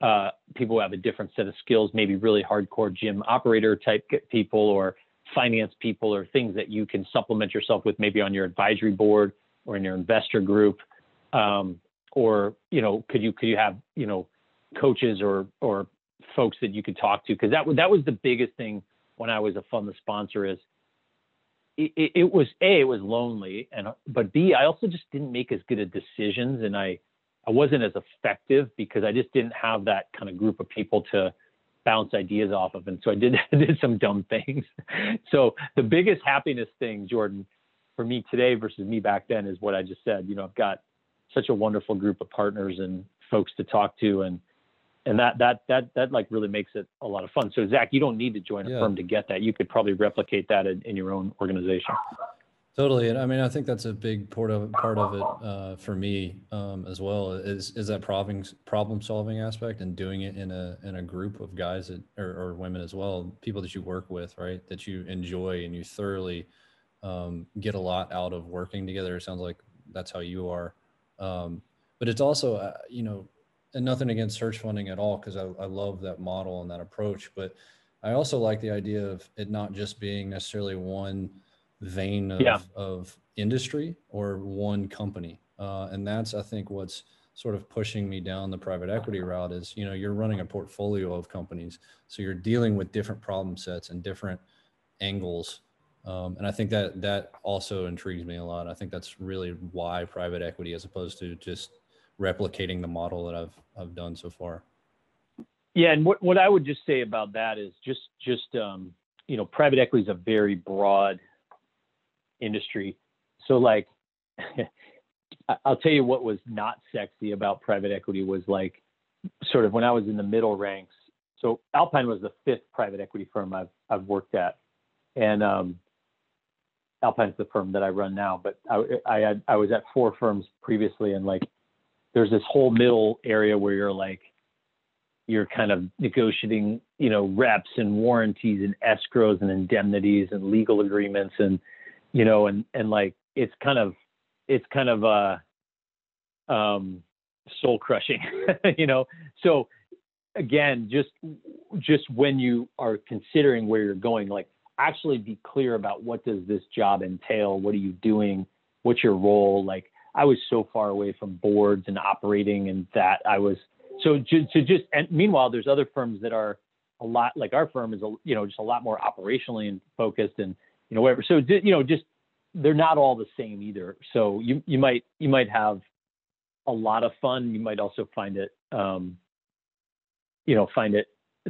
uh, people who have a different set of skills, maybe really hardcore gym operator type people or finance people or things that you can supplement yourself with maybe on your advisory board or in your investor group. Um, or, you know, could you, could you have, you know, coaches or, or folks that you could talk to? Cause that was, that was the biggest thing when I was a fundless sponsor is it, it, it was a, it was lonely and, but B, I also just didn't make as good of decisions and I, I wasn't as effective because I just didn't have that kind of group of people to bounce ideas off of. And so I did, [LAUGHS] did some dumb things. So the biggest happiness thing, Jordan, for me today versus me back then is what I just said. You know, I've got such a wonderful group of partners and folks to talk to and and that that that that like really makes it a lot of fun. So Zach, you don't need to join a Yeah. firm to get that. You could probably replicate that in, in your own organization. Totally, and I mean, I think that's a big part of part of it uh, for me um, as well. Is is that problem problem solving aspect and doing it in a in a group of guys that, or, or women as well, people that you work with, right? That you enjoy and you thoroughly um, get a lot out of working together. It sounds like that's how you are. Um, but it's also, uh, you know, and nothing against search funding at all because I, I love that model and that approach. But I also like the idea of it not just being necessarily one vein of, Yeah. of industry or one company. Uh, and that's, I think, what's sort of pushing me down the private equity route is, you know, you're running a portfolio of companies. So you're dealing with different problem sets and different angles. Um, and I think that that also intrigues me a lot. I think that's really why private equity, as opposed to just replicating the model that I've I've done so far. Yeah, and what, what I would just say about that is just just um, you know, private equity is a very broad industry. So like [LAUGHS] I'll tell you what was not sexy about private equity was like sort of when I was in the middle ranks. So Alpine was the fifth private equity firm I've I've worked at. And um Alpine's the firm that I run now, but I, I had I was at four firms previously, and like there's this whole middle area where you're like you're kind of negotiating, you know, reps and warranties and escrows and indemnities and legal agreements and you know and and like it's kind of it's kind of uh um soul crushing, [LAUGHS] you know. So again, just just when you are considering where you're going, like actually be clear about what does this job entail? What are you doing? What's your role? Like I was so far away from boards and operating and that I was so to, to just and meanwhile there's other firms that are a lot like our firm is a, you know just a lot more operationally and focused and you know whatever so you know just they're not all the same either so you you might you might have a lot of fun you might also find it um you know find it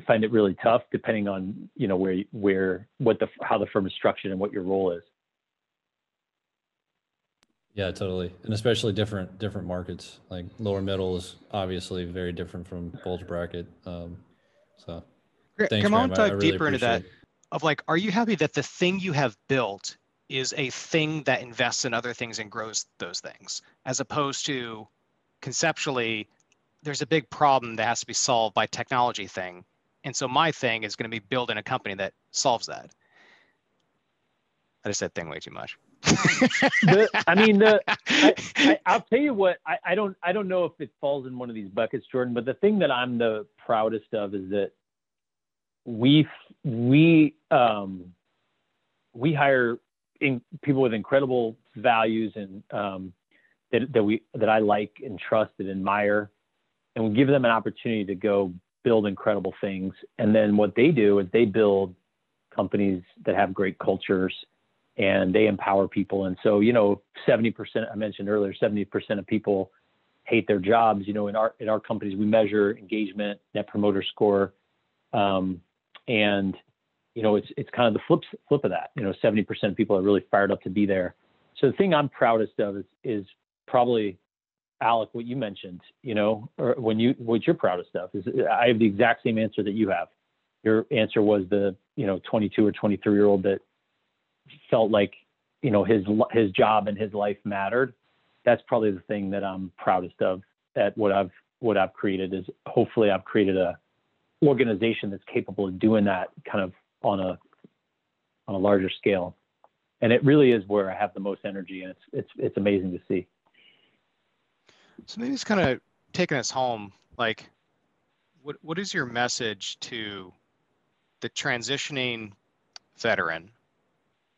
find it really tough depending on you know where where what the how the firm is structured and what your role is Yeah, totally. And especially different different markets. Like lower middle is obviously very different from bulge bracket. Um, so thanks, Come on, Graham. I- I dive really deeper into that. appreciate- Of like, are you happy that the thing you have built is a thing that invests in other things and grows those things, as opposed to conceptually, there's a big problem that has to be solved by technology thing, and so my thing is going to be building a company that solves that. I just said thing way too much. the, I mean, the I, I, [LAUGHS] I'll tell you what. I, I don't. I don't know if it falls in one of these buckets, Jordan. But the thing that I'm the proudest of is that we we um, we hire in, people with incredible values and um, that that we that I like and trust and admire, and we give them an opportunity to go build incredible things. And then what they do is they build companies that have great cultures and they empower people. And so, you know, 70%, I mentioned earlier, 70% of people hate their jobs. You know, in our, in our companies, we measure engagement, net promoter score. Um, and, you know, it's, it's kind of the flip, flip of that, you know, 70% of people are really fired up to be there. So the thing I'm proudest of is, is probably Alex, what you mentioned, you know, or when you, what you're proudest of is I have the exact same answer that you have. Your answer was the, you know, 22 or 23 year old that felt like you know his his job and his life mattered that's probably the thing that i'm proudest of at what i've what i've created is hopefully i've created a organization that's capable of doing that kind of on a on a larger scale and it really is where i have the most energy and it's it's it's amazing to see So maybe it's kind of taking us home. Like, what what is your message to the transitioning veteran,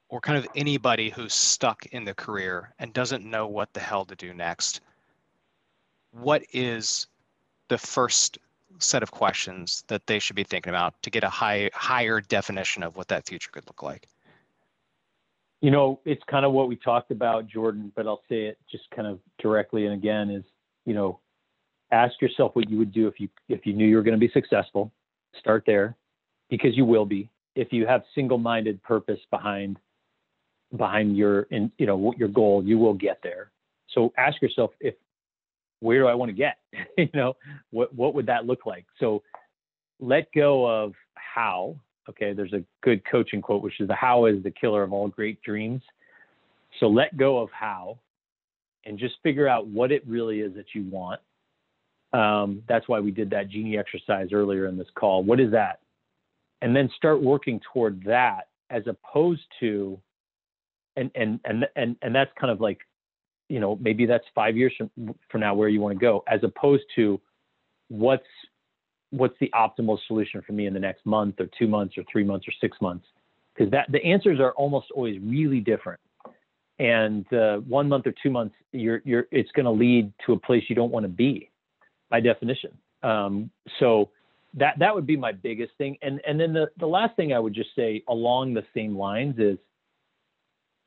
or kind of anybody who's stuck in the career and doesn't know what the hell to do next? What is the first set of questions that they should be thinking about to get a high higher definition of what that future could look like? you know it's kind of what we talked about jordan but i'll say it just kind of directly and again is you know ask yourself what you would do if you if you knew you were going to be successful. Start there because you will be. If you have single-minded purpose behind behind your in you know your goal you will get there. So ask yourself if where do i want to get? [LAUGHS] You know what what would that look like? So let go of how okay? There's a good coaching quote which is the how is the killer of all great dreams. So let go of how and just figure out what it really is that you want. Um, that's why we did that genie exercise earlier in this call. What is that? And then start working toward that as opposed to and and and and, and that's kind of like you know maybe that's five years from, from now where you want to go as opposed to what's what's the optimal solution for me in the next month or two months or three months or six months? Because that the answers are almost always really different. And uh, one month or two months you're you're it's going to lead to a place you don't want to be by definition. Um, so that that would be my biggest thing. And and then the, the last thing i would just say along the same lines is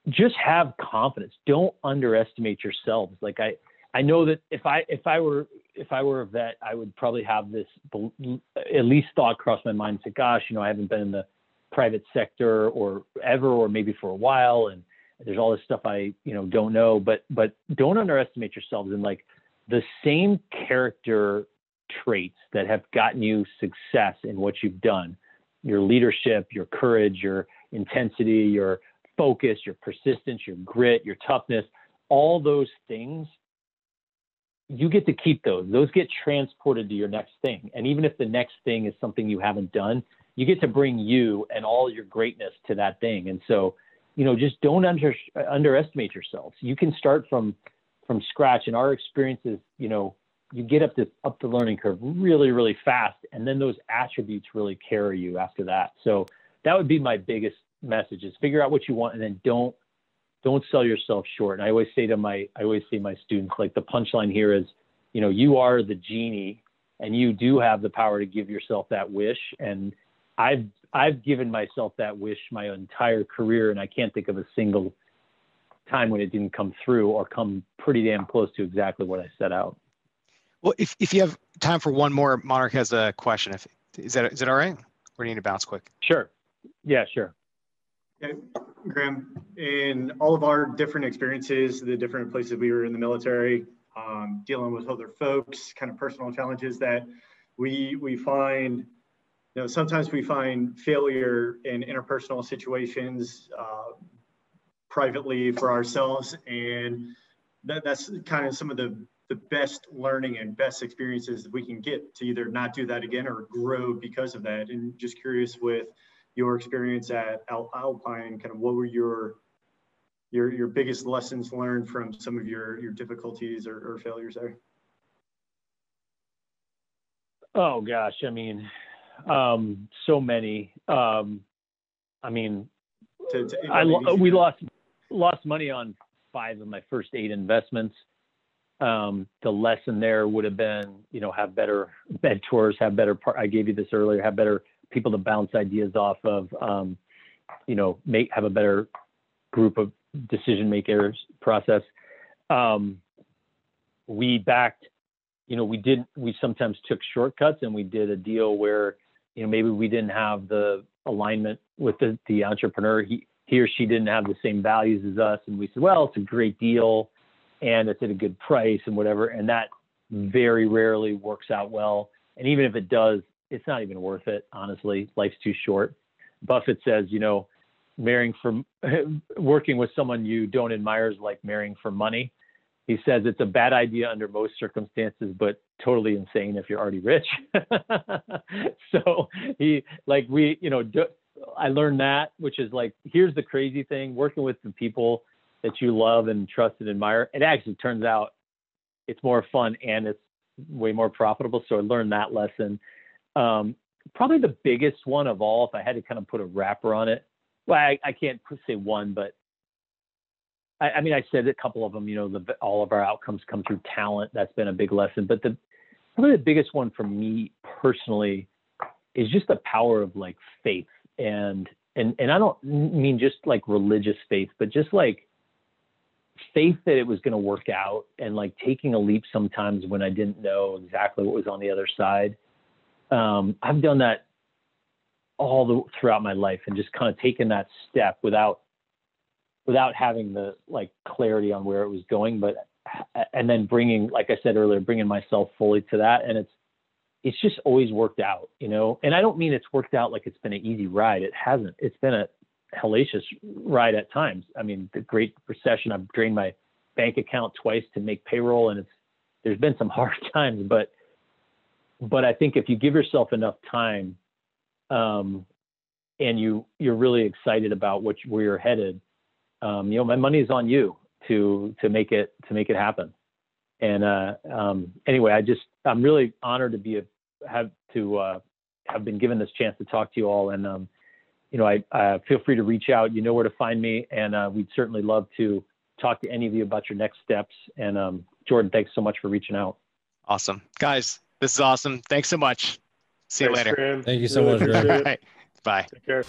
just have confidence. Don't underestimate yourselves. Like i i know that if i if i were if i were a vet i would probably have this at least thought cross my mind say gosh you know i haven't been in the private sector or ever or maybe for a while and there's all this stuff i you know don't know. But but don't underestimate yourselves and like the same character traits that have gotten you success in what you've done your leadership your courage your intensity your focus, your persistence, your grit, your toughness, all those things, you get to keep those. Those get transported to your next thing. And even if the next thing is something you haven't done, you get to bring you and all your greatness to that thing. And so, you know, just don't under, underestimate yourselves. You can start from from scratch. And our experiences, you know, you get up the up the learning curve really, really fast, and then those attributes really carry you after that. So that would be my biggest message: is figure out what you want, and then don't don't sell yourself short. And I always say to my I always say my students, like the punchline here is, you know, you are the genie, and you do have the power to give yourself that wish. And I've I've given myself that wish my entire career, and I can't think of a single time when it didn't come through or come pretty damn close to exactly what I set out. Well, if, if you have time for one more, Monarch has a question. If is that is that all right? We need to bounce quick. Sure. Yeah, sure. Graham, in all of our different experiences, the different places we were in the military, um, dealing with other folks, kind of personal challenges that we we find you know, sometimes we find failure in interpersonal situations uh, privately for ourselves, and that, that's kind of some of the the best learning and best experiences that we can get to either not do that again or grow because of that. And just curious with your experience at Alpine, kind of what were your your your biggest lessons learned from some of your your difficulties or, or failures there? Oh gosh, I mean, um, so many. Um, I mean, to, to, I, we lost lost money on five of my first eight investments. Um, the lesson there would have been, you know, have better mentors, have better. Par- I gave you this earlier. Have better people to bounce ideas off of. Um, you know, make have a better group of decision makers process. Um, we backed. You know, we did. We sometimes took shortcuts, and we did a deal where you know maybe we didn't have the alignment with the, the entrepreneur he he or she didn't have the same values as us and we said well it's a great deal and it's at a good price and whatever and that very rarely works out well and even if it does it's not even worth it honestly life's too short buffett says you know marrying for [LAUGHS] working with someone you don't admire is like marrying for money he says it's a bad idea under most circumstances, but totally insane if you're already rich. [LAUGHS] so he like we, you know, do, I learned that, which is like, here's the crazy thing: working with the people that you love and trust and admire. It actually turns out it's more fun and it's way more profitable. So I learned that lesson. Um, probably the biggest one of all, if I had to kind of put a wrapper on it. Well, I, I can't say one, but I, I mean, I said a couple of them. You know, the, all of our outcomes come through talent. That's been a big lesson. But the probably the biggest one for me personally is just the power of like faith and and and I don't mean just like religious faith, but just like faith that it was going to work out and like taking a leap sometimes when I didn't know exactly what was on the other side. Um, I've done that all the throughout my life and just kind of taken that step without without having the like clarity on where it was going but and then bringing like i said earlier bringing myself fully to that. And it's it's just always worked out you know? And i don't mean it's worked out like it's been an easy ride. It hasn't. It's been a hellacious ride at times. I mean the great recession i've drained my bank account twice to make payroll and it's there's been some hard [LAUGHS] times but but i think if you give yourself enough time um and you you're really excited about what where you're headed um, you know, my money is on you to to make it to make it happen. And uh, um, anyway, I just I'm really honored to be a, have to uh, have been given this chance to talk to you all. And um, you know, I uh, feel free to reach out. You know where to find me, and uh, we'd certainly love to talk to any of you about your next steps. And um, Jordan, thanks so much for reaching out. Awesome, guys. This is awesome. Thanks so much. See you later. Graham. Thank you so really much. Bye. Take care.